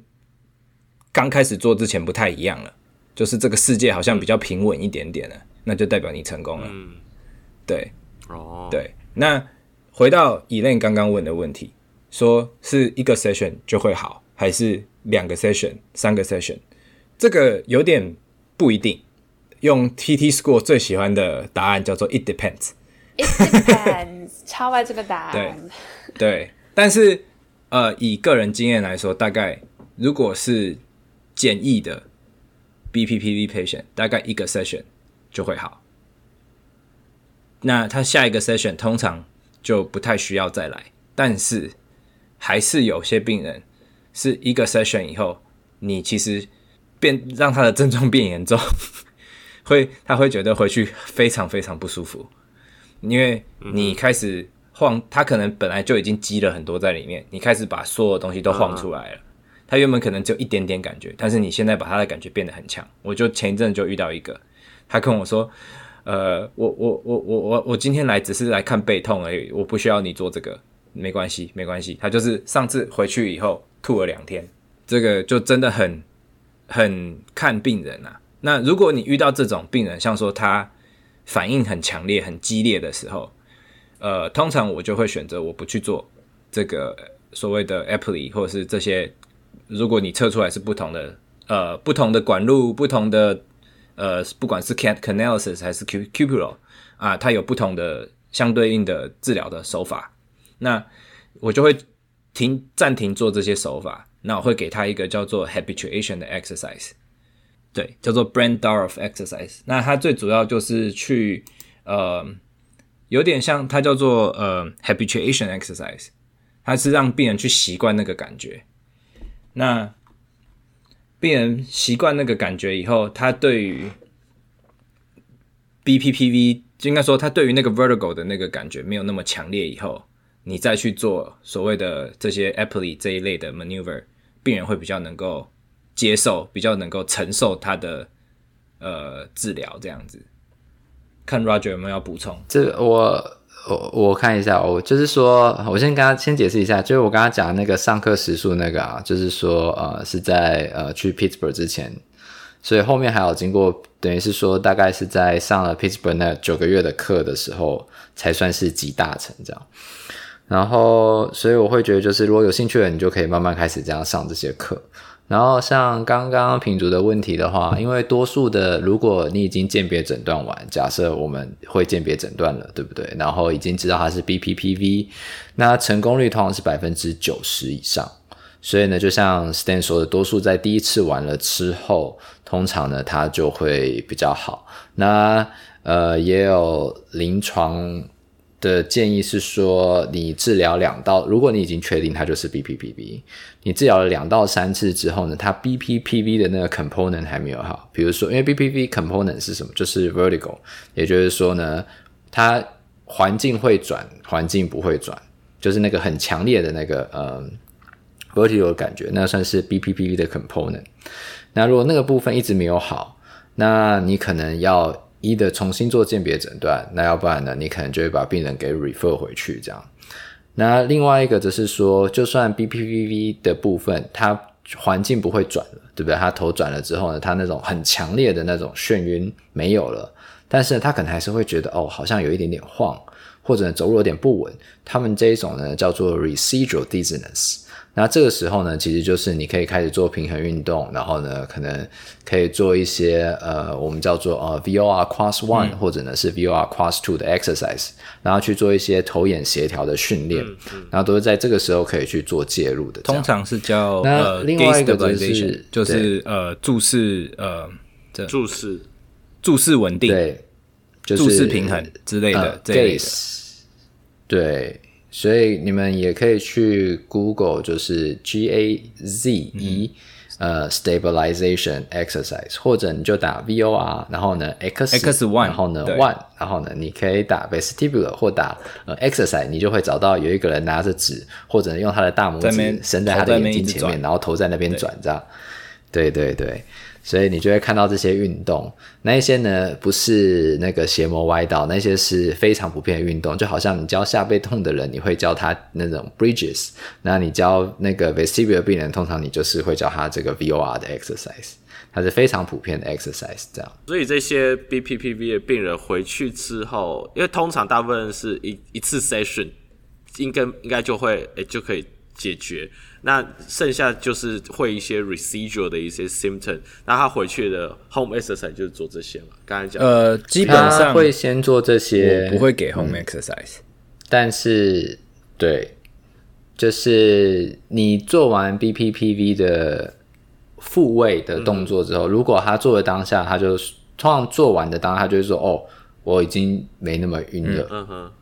刚开始做之前不太一样了，就是这个世界好像比较平稳一点点了，那就代表你成功了。嗯，对，哦，对，那。回到 Elaine 刚刚问的问题，说是一个 session 就会好，还是两个 session、三个 session？这个有点不一定。用 TT Score 最喜欢的答案叫做 It depends。It depends，超爱这个答案。对，对，但是呃，以个人经验来说，大概如果是简易的 BPPV patient，大概一个 session 就会好。那他下一个 session 通常就不太需要再来，但是还是有些病人是一个 session 以后，你其实变让他的症状变严重，会他会觉得回去非常非常不舒服，因为你开始晃，他可能本来就已经积了很多在里面，你开始把所有东西都晃出来了，他原本可能只有一点点感觉，但是你现在把他的感觉变得很强。我就前一阵就遇到一个，他跟我说。呃，我我我我我我今天来只是来看背痛而已，我不需要你做这个，没关系没关系。他就是上次回去以后吐了两天，这个就真的很很看病人啊。那如果你遇到这种病人，像说他反应很强烈、很激烈的时候，呃，通常我就会选择我不去做这个所谓的 Epley 或者是这些。如果你测出来是不同的，呃，不同的管路、不同的。呃，不管是 Canalisis 还是 Cupula 啊，它有不同的相对应的治疗的手法。那我就会停暂停做这些手法，那我会给他一个叫做 Habituation 的 exercise，对，叫做 Brent-Darrough exercise。那它最主要就是去呃，有点像它叫做呃 Habituation exercise，它是让病人去习惯那个感觉。那病人习惯那个感觉以后，他对于 BPPV 就应该说，他对于那个 vertigo 的那个感觉没有那么强烈以后，你再去做所谓的这些 Epley 这一类的 maneuver，病人会比较能够接受，比较能够承受他的呃治疗这样子。看 Roger 有没有要补充？这我。我我看一下，我就是说，我先跟他先解释一下，就是我刚刚讲那个上课时数那个啊，就是说呃是在呃去 Pittsburgh 之前，所以后面还有经过，等于是说大概是在上了 Pittsburgh 那九个月的课的时候，才算是集大成这样。然后，所以我会觉得，就是如果有兴趣的，你就可以慢慢开始这样上这些课。然后像刚刚品竹的问题的话，因为多数的，如果你已经鉴别诊断完，假设我们会鉴别诊断了，对不对？然后已经知道它是 BPPV，那成功率通常是百分之九十以上。所以呢，就像 Stan 说的，多数在第一次完了之后，通常呢它就会比较好。那呃也有临床。的建议是说，你治疗两到，如果你已经确定它就是 BPPV，你治疗了两到三次之后呢，它 BPPV 的那个 component 还没有好。比如说，因为 BPPV component 是什么？就是 vertigo，也就是说呢，它环境会转，环境不会转。就是那个很强烈的那个呃 vertigo 的感觉，那算是 BPPV 的 component。那如果那个部分一直没有好，那你可能要一的重新做鉴别诊断，那要不然呢，你可能就会把病人给 refer 回去这样。那另外一个则是说，就算 BPPV 的部分，它环境不会转了，对不对？它头转了之后呢，它那种很强烈的那种眩晕没有了，但是他可能还是会觉得哦，好像有一点点晃，或者走路有点不稳。他们这一种呢叫做 residual dizziness。那这个时候呢，其实就是你可以开始做平衡运动，然后呢，可能可以做一些呃，我们叫做呃 VOR Class One、嗯、或者呢是 VOR Class Two 的 exercise，然后去做一些头眼协调的训练，嗯嗯、然后都是在这个时候可以去做介入的。通常是叫呃，另外一个就是就是呃注视呃这注视注视稳定，对，就是注视平衡之类的、呃、这类的，对。所以你们也可以去 Google，就是 G A Z E，、嗯、呃，stabilization exercise，或者你就打 V O R，然后呢 X X one，然后呢 one，然后呢你可以打 vestibular 或打呃 exercise，你就会找到有一个人拿着纸，或者用他的大拇指伸在他的眼睛前面，然后头在那边转，这样，对对对。所以你就会看到这些运动，那一些呢不是那个邪魔歪道，那些是非常普遍的运动。就好像你教下背痛的人，你会教他那种 bridges；那你教那个 vestibular 病人，通常你就是会教他这个 VOR 的 exercise，它是非常普遍的 exercise。这样，所以这些 BPPV 的病人回去之后，因为通常大部分是一一次 session，应该应该就会诶、就可以解决。那剩下就是会一些 residual 的一些 symptom，那他回去的 home exercise 就是做这些嘛。刚才讲，呃，基本上会先做这些，不会给 home exercise，、嗯、但是对，就是你做完 BPPV 的复位的动作之后，嗯、如果他做的当下，他就通常做完的当下，他就会说：“哦，我已经没那么晕了。”嗯哼，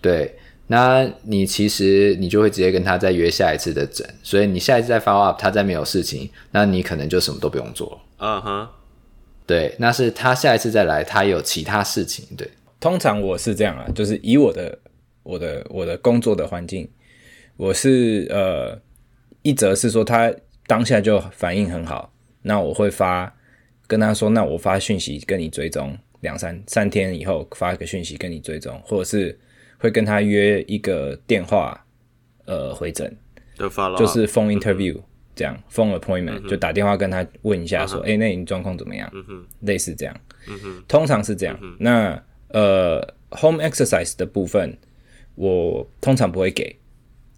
对。那你其实你就会直接跟他再约下一次的诊，所以你下一次再 follow up，他再没有事情，那你可能就什么都不用做了。嗯哼，对，那是他下一次再来，他有其他事情。对，通常我是这样啊，就是以我的我的我的工作的环境，我是呃，一则是说他当下就反应很好，那我会发跟他说，那我发讯息跟你追踪两三三天以后发一个讯息跟你追踪，或者是。会跟他约一个电话，呃，回诊，就是 phone interview，、嗯、这样 phone appointment、嗯、就打电话跟他问一下，说，哎、嗯，那你状况怎么样？嗯、类似这样、嗯，通常是这样。嗯、那呃，home exercise 的部分，我通常不会给，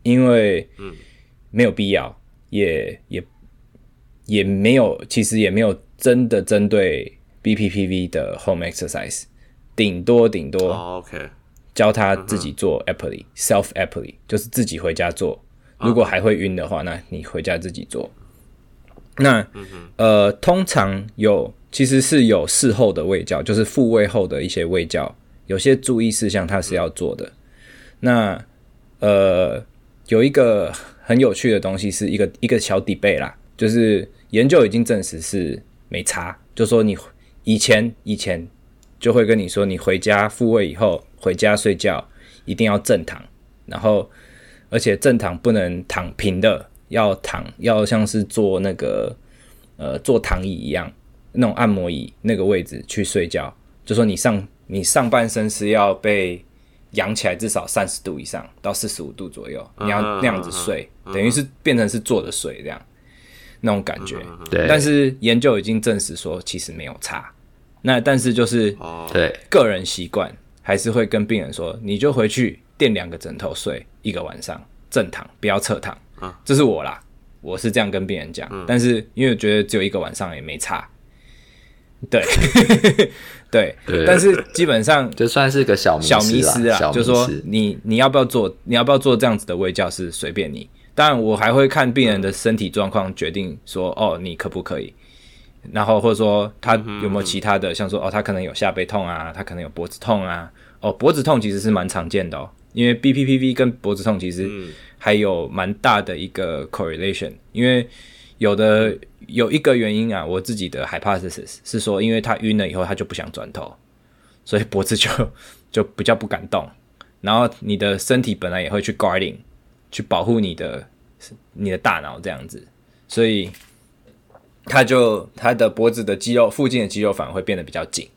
因为没有必要，也也也没有，其实也没有真的针对 BPPV 的 home exercise，顶多顶多、哦、OK。教他自己做 apply，self apply，就是自己回家做。如果还会晕的话，那你回家自己做。那呃，通常有其实是有事后的喂教，就是复位后的一些喂教，有些注意事项他是要做的。那呃，有一个很有趣的东西，是一个一个小 debate 啦，就是研究已经证实是没差，就说你以前以前就会跟你说，你回家复位以后。回家睡觉一定要正躺，然后而且正躺不能躺平的，要躺要像是坐那个呃坐躺椅一样那种按摩椅那个位置去睡觉，就说你上你上半身是要被仰起来至少三十度以上到四十五度左右，你要那样子睡，等于是变成是坐着睡这样那种感觉。对，但是研究已经证实说其实没有差，那但是就是对个人习惯。还是会跟病人说，你就回去垫两个枕头睡一个晚上，正躺，不要侧躺。啊，这是我啦，我是这样跟病人讲。嗯。但是因为觉得只有一个晚上也没差，对，对，对。但是基本上就算是个小小迷思啊，就是说你你要不要做，你要不要做这样子的微教是随便你。当然我还会看病人的身体状况决定说，哦，你可不可以？然后或者说他有没有其他的，嗯、像说哦，他可能有下背痛啊，他可能有脖子痛啊。哦，脖子痛其实是蛮常见的哦，因为 BPPV 跟脖子痛其实还有蛮大的一个 correlation。因为有的有一个原因啊，我自己的 hypothesis 是说，因为他晕了以后他就不想转头，所以脖子就 就比较不敢动。然后你的身体本来也会去 guarding，去保护你的你的大脑这样子，所以他就他的脖子的肌肉附近的肌肉反而会变得比较紧。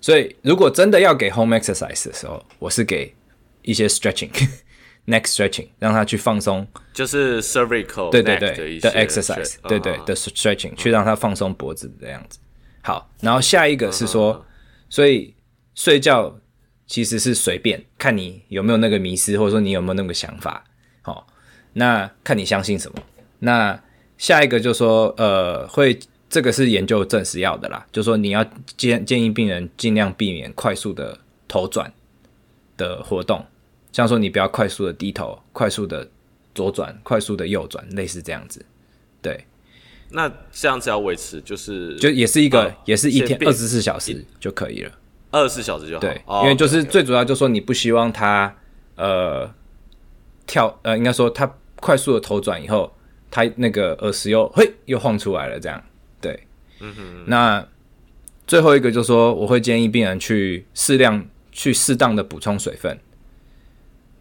所以如果真的要给 home exercise 的时候，我是给一些 stretching，neck stretching，让他去放松，就是 cervical 对对对的，exercise，对对的 stretching，去让他放松脖子这样子。好，然后下一个是说，所以睡觉。其实是随便看你有没有那个迷失，或者说你有没有那个想法，好，那看你相信什么。那下一个就说，呃，会这个是研究证实要的啦，就说你要建建议病人尽量避免快速的头转的活动，像说你不要快速的低头、快速的左转、快速的右转，类似这样子。对，那这样子要维持，就是就也是一个，啊、也是一天二十四小时就可以了。二十四小时就好，对，因为就是最主要就是说你不希望他呃跳呃，应该说他快速的头转以后，他那个耳石又嘿又晃出来了，这样对。嗯哼。那最后一个就是说，我会建议病人去适量去适当的补充水分，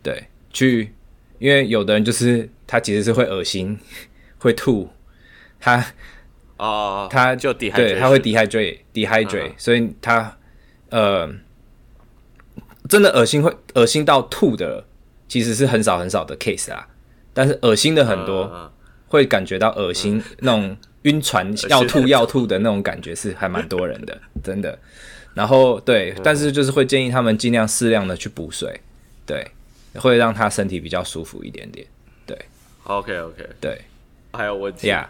对，去，因为有的人就是他其实是会恶心 会吐，他哦，他就 dehydrate，对，他会 dehydrate dehydrate，所以他。呃，真的恶心会恶心到吐的，其实是很少很少的 case 啊。但是恶心的很多，嗯、会感觉到恶心、嗯、那种晕船要吐要吐的那种感觉是还蛮多人的，真的。然后对，嗯、但是就是会建议他们尽量适量的去补水，对，会让他身体比较舒服一点点。对，OK OK，对，还有问题呀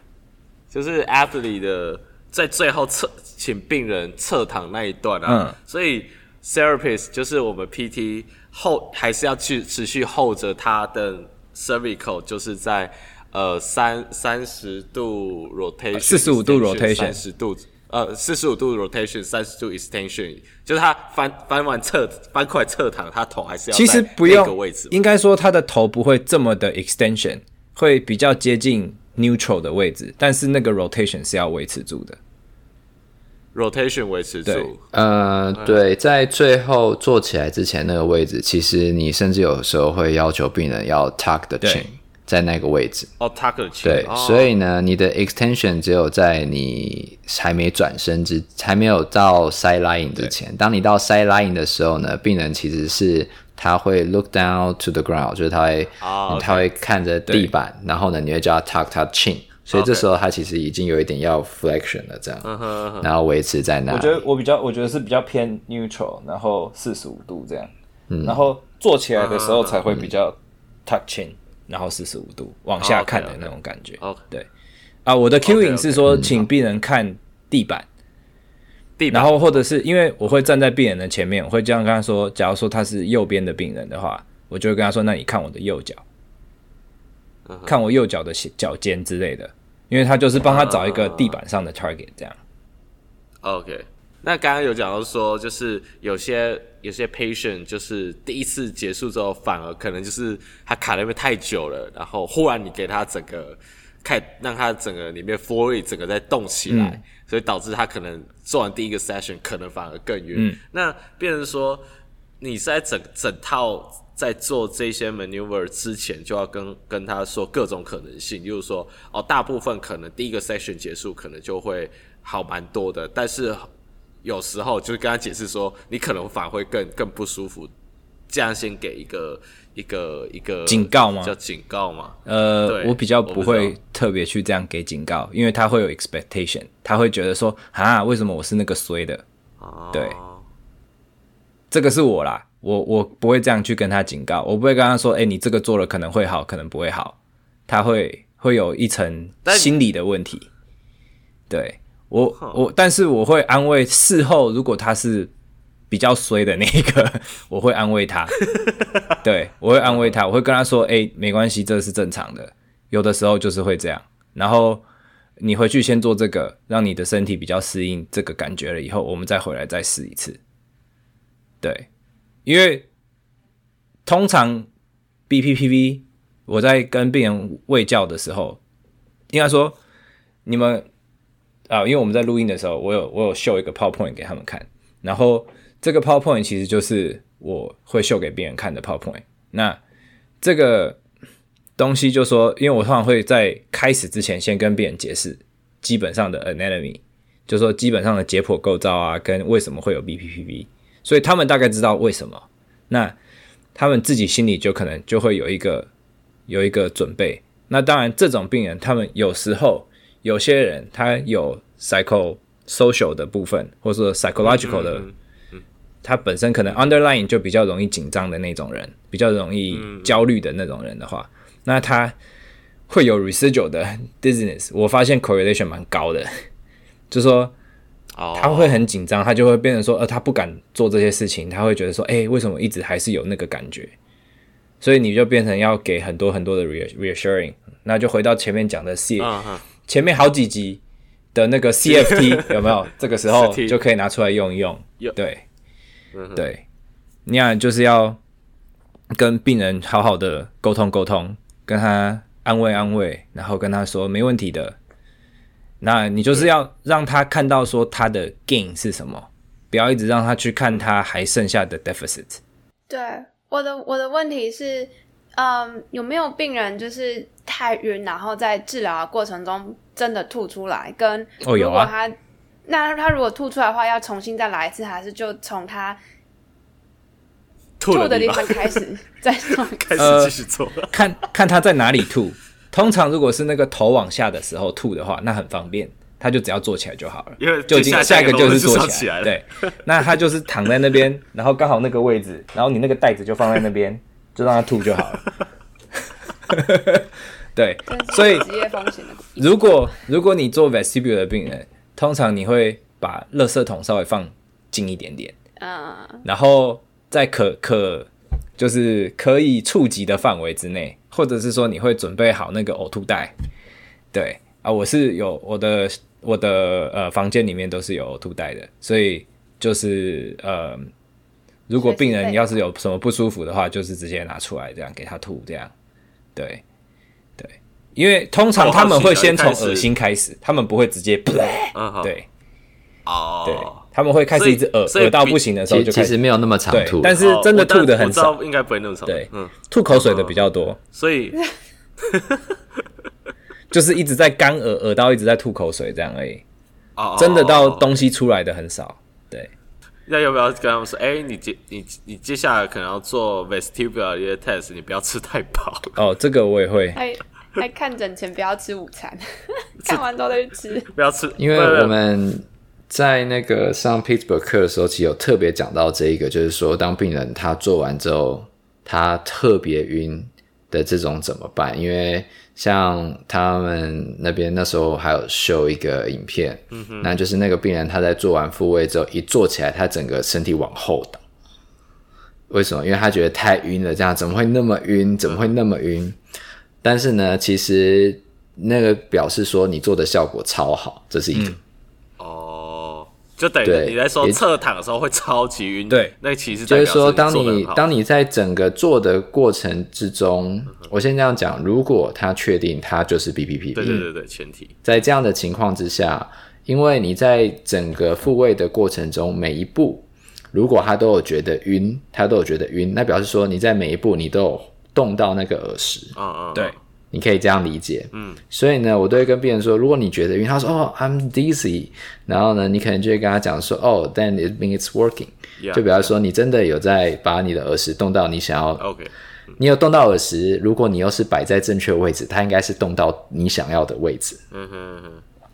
，yeah. 就是 athlete 的。在最后侧请病人侧躺那一段啊，嗯、所以 therapist 就是我们 PT 后还是要去持续 hold 着他的 cervical，就是在呃三三十度 rotation，四十五度 rotation，三十度呃四十五度 rotation，三十度 extension，就是他翻翻完侧翻过来侧躺，他头还是要在那个位置。应该说他的头不会这么的 extension，会比较接近 neutral 的位置，但是那个 rotation 是要维持住的。rotation 维持住，呃，对，在最后坐起来之前那个位置，其实你甚至有时候会要求病人要 tuck the chin 在那个位置。对，所以呢，你的 extension 只有在你还没转身之，还没有到 side lying 之前。当你到 side lying 的时候呢，病人其实是他会 look down to the ground，就是他会，他会看着地板，然后呢，你会叫他 tuck 他 chin。所以这时候他其实已经有一点要 flexion 了，这样，uh huh. 然后维持在那。我觉得我比较，我觉得是比较偏 neutral，然后四十五度这样，嗯，然后坐起来的时候才会比较 touching，然后四十五度往下看的那种感觉。哦，对。啊，我的 cueing 是说，请病人看地板，地板，然后或者是因为我会站在病人的前面，我会这样跟他说，假如说他是右边的病人的话，我就会跟他说，那你看我的右脚。看我右脚的脚尖之类的，因为他就是帮他找一个地板上的 target 这样。OK，那刚刚有讲到说，就是有些有些 patient 就是第一次结束之后，反而可能就是他卡那边太久了，然后忽然你给他整个开，让他整个里面 fluid 整个在动起来，嗯、所以导致他可能做完第一个 session 可能反而更晕。嗯、那变成说你是在整整套。在做这些 maneuver 之前，就要跟跟他说各种可能性，就是说，哦，大部分可能第一个 session 结束，可能就会好蛮多的，但是有时候就是跟他解释说，你可能反而会更更不舒服，这样先给一个一个一个警告吗？叫警告吗？呃，我比较不会特别去这样给警告，因为他会有 expectation，他会觉得说，啊，为什么我是那个衰的？哦、对，这个是我啦。我我不会这样去跟他警告，我不会跟他说，哎、欸，你这个做了可能会好，可能不会好，他会会有一层心理的问题。对我我，但是我会安慰事后，如果他是比较衰的那一个，我会安慰他。对，我会安慰他，我会跟他说，哎、欸，没关系，这是正常的，有的时候就是会这样。然后你回去先做这个，让你的身体比较适应这个感觉了以后，我们再回来再试一次。对。因为通常 BPPV，我在跟病人喂教的时候，应该说你们啊，因为我们在录音的时候，我有我有秀一个 PowerPoint 给他们看，然后这个 PowerPoint 其实就是我会秀给别人看的 PowerPoint。那这个东西就说，因为我通常会在开始之前先跟病人解释基本上的 anatomy，就说基本上的解剖构造啊，跟为什么会有 BPPV，所以他们大概知道为什么。那他们自己心里就可能就会有一个有一个准备。那当然，这种病人他们有时候有些人他有 psychosocial 的部分，或者说 psychological 的。他本身可能 underlying 就比较容易紧张的那种人，比较容易焦虑的那种人的话，那他会有 residual 的 dizziness。我发现 correlation 蛮高的，就是说他会很紧张，他就会变成说，呃，他不敢做这些事情，他会觉得说，哎，为什么一直还是有那个感觉？所以你就变成要给很多很多的 reassuring。那就回到前面讲的 C，前面好几集的那个 CFT 有没有？这个时候就可以拿出来用一用，对。对，你俩就是要跟病人好好的沟通沟通，跟他安慰安慰，然后跟他说没问题的。那你就是要让他看到说他的 gain 是什么，不要一直让他去看他还剩下的 deficit。对，我的我的问题是，嗯，有没有病人就是太晕，然后在治疗的过程中真的吐出来？跟如果他。哦那他如果吐出来的话，要重新再来一次，还是就从他吐的地方开始 再做？开始继续做？呃、看看他在哪里吐。通常如果是那个头往下的时候吐的话，那很方便，他就只要坐起来就好了。因为就下下一个就是坐起来。起来对，那他就是躺在那边，然后刚好那个位置，然后你那个袋子就放在那边，就让他吐就好了。对，所以职业风险。如果如果你做 vestibule 的病人。通常你会把垃圾桶稍微放近一点点，啊，然后在可可就是可以触及的范围之内，或者是说你会准备好那个呕吐袋，对啊，我是有我的我的呃房间里面都是有呕吐袋的，所以就是呃，如果病人要是有什么不舒服的话，就是直接拿出来这样给他吐这样，对对。因为通常他们会先从恶心开始，他们不会直接噗。对，哦，对，他们会开始一直恶恶到不行的时候就开始，其实没有那么长吐，但是真的吐的很少，应该不会那么长。对，吐口水的比较多，所以 就是一直在干恶恶到一直在吐口水这样而已。真的到东西出来的很少。对，那要不要跟他们说？哎，你接你你接下来可能要做 vestibular 一些 test，你不要吃太饱。哦，这个我也会。还看诊前不要吃午餐，看完之后再去吃。不要吃，因为我们在那个上 Pittsburgh 课的时候，其实有特别讲到这一个，就是说，当病人他做完之后，他特别晕的这种怎么办？因为像他们那边那时候还有秀一个影片，嗯哼，那就是那个病人他在做完复位之后，一坐起来，他整个身体往后倒。为什么？因为他觉得太晕了，这样怎么会那么晕？怎么会那么晕？但是呢，其实那个表示说你做的效果超好，这是一个。哦，就等于你在说侧躺的时候会超级晕。对，那其实就是说，当你当你在整个做的过程之中，我先这样讲，如果他确定他就是 BPPV，对对对对，前提在这样的情况之下，因为你在整个复位的过程中每一步，如果他都有觉得晕，他都有觉得晕，那表示说你在每一步你都有。动到那个耳石，嗯嗯，对，你可以这样理解，嗯，所以呢，我都会跟病人说，如果你觉得因为，他说哦，I'm dizzy，然后呢，你可能就会跟他讲说，哦，then it means it's working，就比方说你真的有在把你的耳石动到你想要，OK，你有动到耳石，如果你又是摆在正确位置，它应该是动到你想要的位置，嗯哼哼，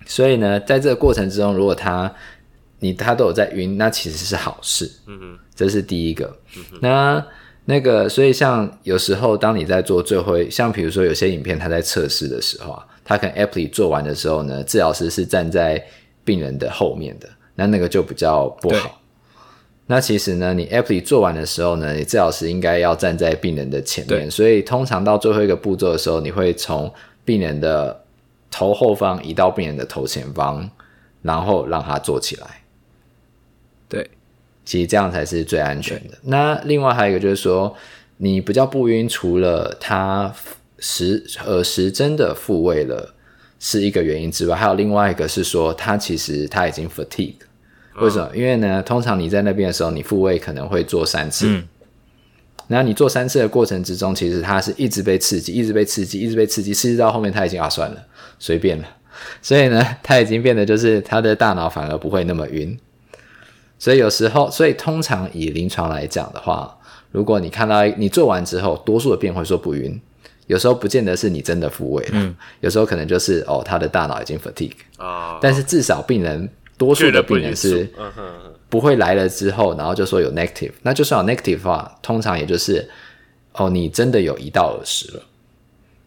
所以呢，在这个过程之中，如果他你他都有在晕，那其实是好事，嗯哼，这是第一个，那。那个，所以像有时候，当你在做最后一，像比如说有些影片，它在测试的时候啊，它可能 apply 做完的时候呢，治疗师是站在病人的后面的，那那个就比较不好。那其实呢，你 apply 做完的时候呢，你治疗师应该要站在病人的前面。所以通常到最后一个步骤的时候，你会从病人的头后方移到病人的头前方，然后让他坐起来。对。其实这样才是最安全的。那另外还有一个就是说，你比较不晕，除了它时呃时真的复位了是一个原因之外，还有另外一个是说，它其实它已经 fatigue，为什么？因为呢，通常你在那边的时候，你复位可能会做三次。嗯。然后你做三次的过程之中，其实它是一直被刺激，一直被刺激，一直被刺激，刺激到后面它已经啊算了，随便了。所以呢，它已经变得就是它的大脑反而不会那么晕。所以有时候，所以通常以临床来讲的话，如果你看到你做完之后，多数的病人会说不晕。有时候不见得是你真的复位了，嗯、有时候可能就是哦，他的大脑已经 fatigue 啊。但是至少病人多数的病人是不会来了之后，然后就说有 negative。那就算有 negative 的话，通常也就是哦，你真的有一到二十了。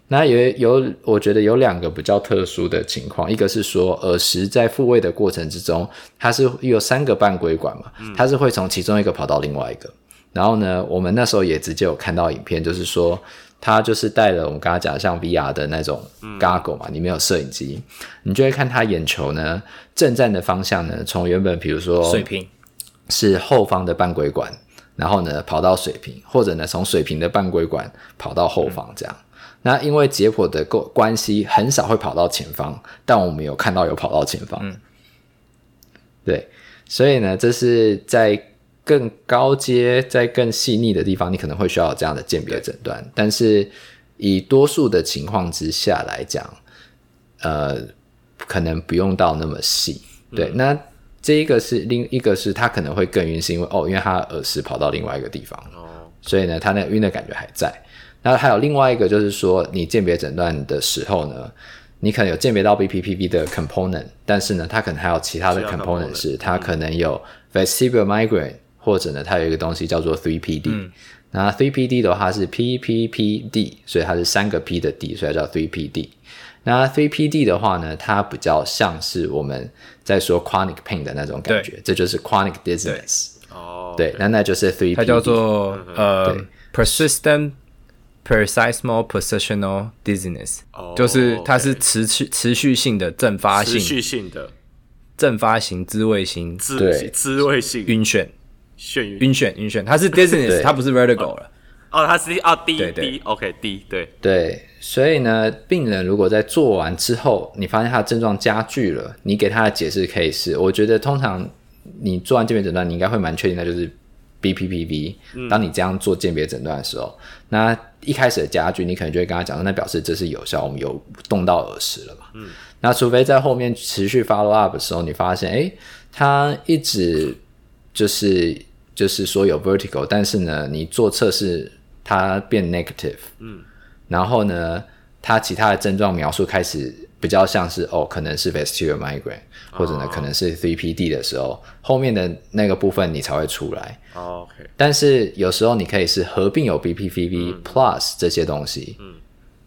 那有有，我觉得有两个比较特殊的情况，一个是说耳石在复位的过程之中，它是有三个半规管嘛，它是会从其中一个跑到另外一个。然后呢，我们那时候也直接有看到影片，就是说。他就是带了我们刚刚讲像 VR 的那种 goggle 嘛，里面有摄影机，你就会看他眼球呢正站的方向呢，从原本比如说水平是后方的半规管，然后呢跑到水平，或者呢从水平的半规管跑到后方这样。那因为解剖的关关系，很少会跑到前方，但我们有看到有跑到前方。对，所以呢，这是在。更高阶、在更细腻的地方，你可能会需要这样的鉴别诊断。但是以多数的情况之下来讲，呃，可能不用到那么细。对，嗯、那这一个是另一个是他可能会更晕，是因为哦，因为他耳石跑到另外一个地方，哦，所以呢，他那晕的感觉还在。那还有另外一个就是说，你鉴别诊断的时候呢，你可能有鉴别到 BPPV 的 component，但是呢，它可能还有其他的 component，是它可能有 vestibular migraine。或者呢，它有一个东西叫做 three PD，嗯、那 three PD 的话是 P P P D，所以它是三个 P 的 D，所以它叫 three PD。那 three PD 的话呢，它比较像是我们在说 chronic pain 的那种感觉，对这就是 chronic dizziness。哦，对，那那就是 three。它叫做呃 persistent paroxysmal positional dizziness，、哦、就是它是持续持续性的阵发性，持续性的。阵发型滋味型，对，自慰性。晕眩。眩晕。眩晕眩，它是 dizziness，它不是 vertigo 了。哦，它是哦 D D OK D 对。对，所以呢，病人如果在做完之后，你发现他的症状加剧了，你给他的解释可以是，我觉得通常你做完鉴别诊断，你应该会蛮确定的，就是 BPPV。当你这样做鉴别诊断的时候，那一开始的家具，你可能就会跟他讲，那表示这是有效，我们有动到耳石了嘛。嗯，那除非在后面持续 follow up 的时候，你发现哎，他一直。就是就是说有 vertical，但是呢，你做测试它变 negative，嗯，然后呢，它其他的症状描述开始比较像是哦，可能是 vestibular migraine，或者呢，可能是 3PD 的时候，后面的那个部分你才会出来。哦，OK。但是有时候你可以是合并有 BPPV plus 这些东西，嗯，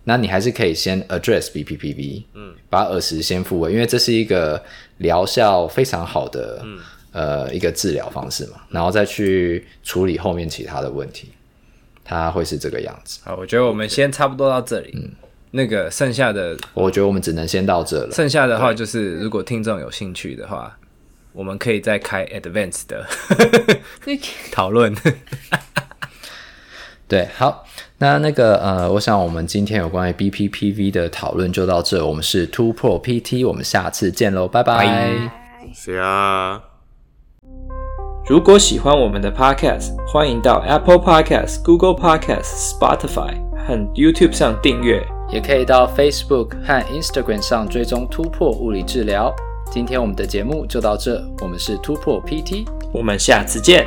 那你还是可以先 address BPPV，嗯，把耳石先复位，因为这是一个疗效非常好的，嗯。呃，一个治疗方式嘛，然后再去处理后面其他的问题，它会是这个样子。好，我觉得我们先差不多到这里。嗯，那个剩下的，我觉得我们只能先到这了。剩下的话就是，如果听众有兴趣的话，我们可以再开 advance 的 讨论。对，好，那那个呃，我想我们今天有关于 BPPV 的讨论就到这。我们是 Two Pro PT，我们下次见喽，拜拜。是啊。如果喜欢我们的 Podcast，欢迎到 Apple Podcast、Google Podcast、Spotify 和 YouTube 上订阅，也可以到 Facebook 和 Instagram 上追踪突破物理治疗。今天我们的节目就到这，我们是突破 PT，我们下次见。